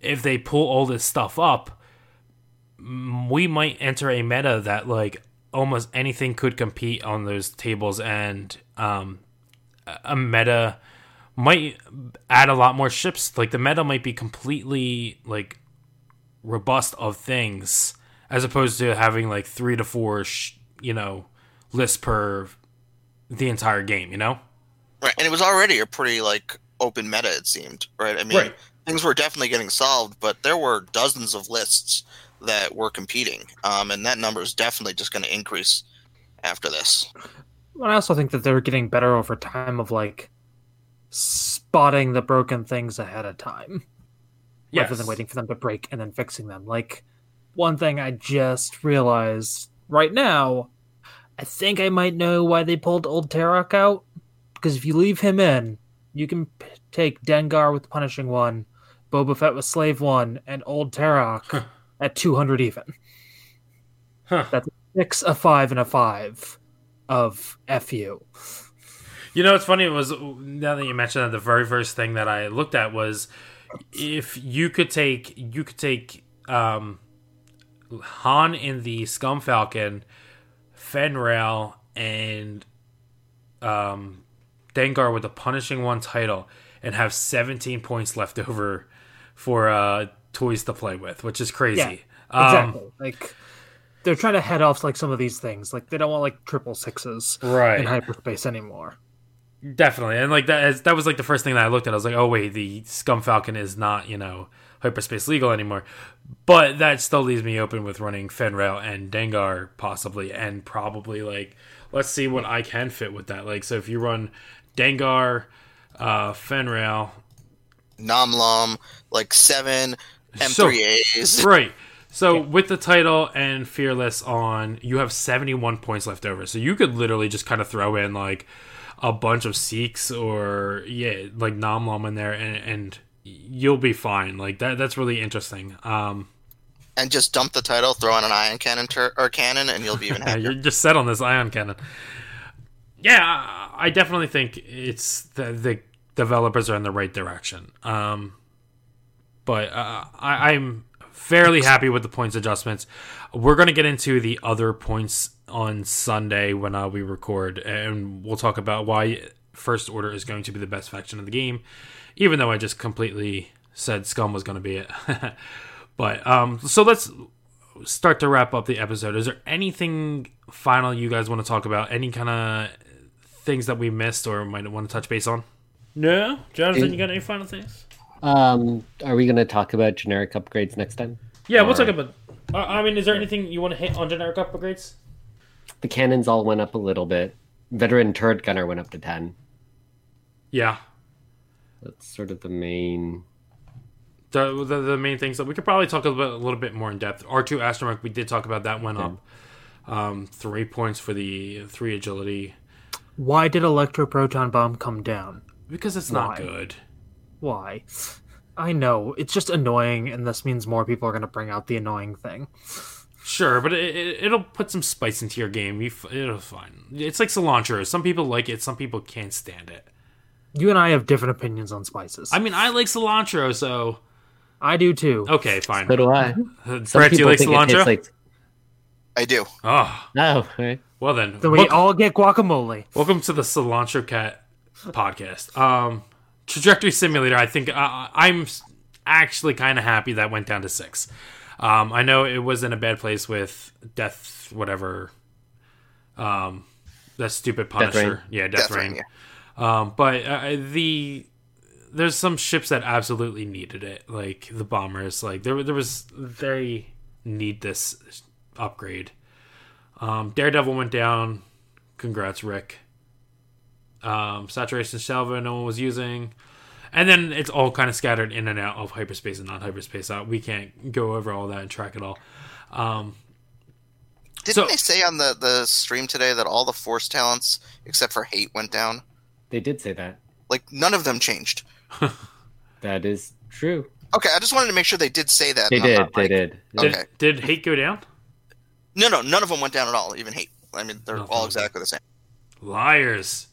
if they pull all this stuff up, we might enter a meta that, like, almost anything could compete on those tables, and um, a- a meta might add a lot more ships. Like, the meta might be completely, like, robust of things as opposed to having like three to four, sh- you know, lists per the entire game. You know, Right, and it was already a pretty like open meta. It seemed right. I mean, Right. things were definitely getting solved, but there were dozens of lists that were competing, um, and that number is definitely just going to increase after this. I also think that they're getting better over time of like spotting the broken things ahead of time rather than waiting for them to break and then fixing them. Like one thing I just realized right now, I think I might know why they pulled Old Teroch out. Because if you leave him in, you can p- take Dengar with Punishing One, Boba Fett with Slave One, and Old Teroch at 200 even. Huh. That's a six, a five, and a five of FU. You know, what's funny It was now that you mentioned that, the very first thing that I looked at was if you could take you could take um, Han in the Scum Falcon, Fenn Rau, and um, Dengar with the Punishing One title, and have 17 points left over for uh, toys to play with, which is crazy. Yeah, Um, Exactly. like they're trying to head off like some of these things. Like they don't want like triple sixes right. in hyperspace anymore. Definitely, and like that is, that was like the first thing that I looked at. I was like, oh wait, the Scum Falcon is not you know hyperspace legal anymore, but that still leaves me open with running Fenn Rau and Dengar possibly, and probably like let's see what I can fit with that. Like so, if you run Dengar, uh, Fenn Rau, Namlam, like seven So- M3As. right. So with the title and Fearless on, you have 71 points left over. So you could literally just kind of throw in like a bunch of Sikhs or yeah, like Nam Namlam in there and and you'll be fine. Like that that's really interesting. Um and just dump the title, throw in an ion cannon tur- or cannon, and you'll be even yeah, (laughs) happier. you're just set on this ion cannon. Yeah, I I definitely think it's the, the developers are in the right direction. Um, but uh, I, I'm fairly happy with the points adjustments. We're going to get into the other points on Sunday when uh, we record, and we'll talk about why First Order is going to be the best faction of the game, even though I just completely said Scum was going to be it. (laughs) but um, so let's start to wrap up the episode. Is there anything final you guys want to talk about? Any kind of things that we missed or might want to touch base on? No, Jonathan, you got any final things? Um, are we going to talk about generic upgrades next time? Yeah, we'll talk about. Uh, I mean, is there anything you want to hit on generic upgrades? The cannons all went up a little bit. Veteran turret gunner went up to ten. Yeah, That's sort of the main. the, the the main things that we could probably talk about a little bit more in depth. R two astromech, we did talk about that went up. Um, three points for the three agility Why did Electroproton Bomb come down? because it's not good. Why? I know it's just annoying, and this means more people are going to bring out the annoying thing. Sure, but it, it, it'll put some spice into your game. You, f- it'll fine. It's like cilantro. Some people like it. Some people can't stand it. You and I have different opinions on spices. I mean, I like cilantro, so I do too. okay, fine. So do I. Uh, Some Brett, do you people like think it cilantro? tastes like. I do. Oh, no. right. well then. Then we wel- all get guacamole. welcome to the Cilantro Cat podcast. Um, Trajectory Simulator. I think uh, I'm actually kind of happy that went down to six. Um, I know it was in a bad place with Death, whatever. Um, that stupid Rain. Punisher. Yeah, Death, Death Rain. Rain, Um, but uh, the there's some ships that absolutely needed it, like the bombers. Like there, there was they need this upgrade. Um, Daredevil went down. Congrats, Rick. Um, Saturation Salvo, no one was using, and then it's all kind of scattered in and out of hyperspace and non hyperspace. Uh, we can't go over all that and track it all. Um, Didn't So- they say on the, the stream today that all the force talents except for hate went down? They did say that. Like none of them changed. (laughs) That is true. Okay, I just wanted to make sure they did say that. They did. not, They like- did. did, Okay. did hate go down? No, no, none of them went down at all. Even hate. I mean, they're Nothing. all exactly the same. Liars.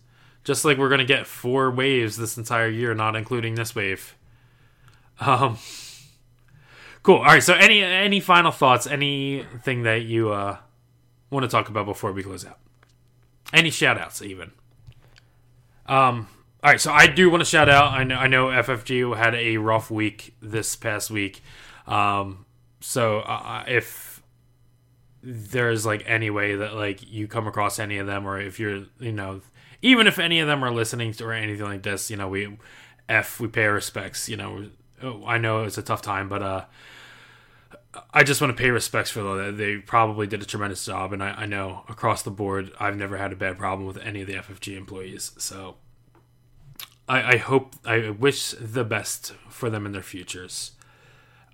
Just like we're gonna get four waves this entire year, not including this wave. Um Cool. Alright, so any any final thoughts, anything that you uh want to talk about before we close out? Any shout outs even? Um Alright, so I do want to shout out. I know I know FFG had a rough week this past week. Um so uh, if there's like any way that like you come across any of them or if you're you know even if any of them are listening to or anything like this you know we f we pay our respects you know Oh, i know it's a tough time but uh i just want to pay respects for that they probably did a tremendous job and I, I know across the board i've never had a bad problem with any of the ffg employees so i i hope i wish the best for them in their futures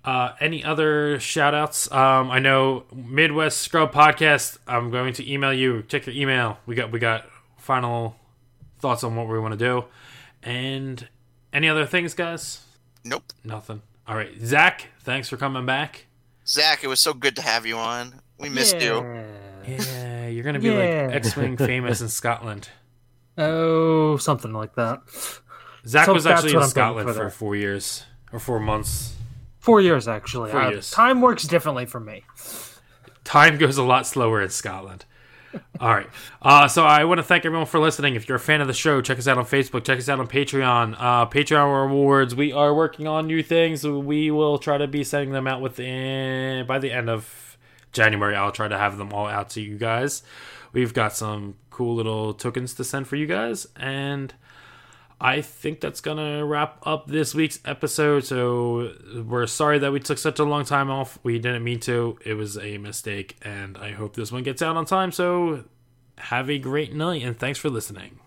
Uh, any other shout outs? Um, I know Midwest Scrub Podcast. I'm going to email you. Check your email. We got we got final thoughts on what we want to do. And any other things, guys? Nope. Nothing. All right, Zach. Thanks for coming back. Zach, it was so good to have you on. We missed you. Yeah, you're gonna be Yeah. like X-wing (laughs) famous in Scotland. Oh, something like that. Zach So was actually what in I'm Scotland for for four years or four months. Four years, actually. Four Uh, years. Time works differently for me. time goes a lot slower in Scotland. All right. Uh, so I want to thank everyone for listening. If you're a fan of the show, check us out on Facebook. Check us out on Patreon. Uh, Patreon rewards. We are working on new things. We will try to be sending them out within by the end of January. I'll try to have them all out to you guys. We've got some cool little tokens to send for you guys, and I think that's gonna wrap up this week's episode. So we're sorry that we took such a long time off. We didn't mean to. It was a mistake, and I hope this one gets out on time. So have a great night, and thanks for listening.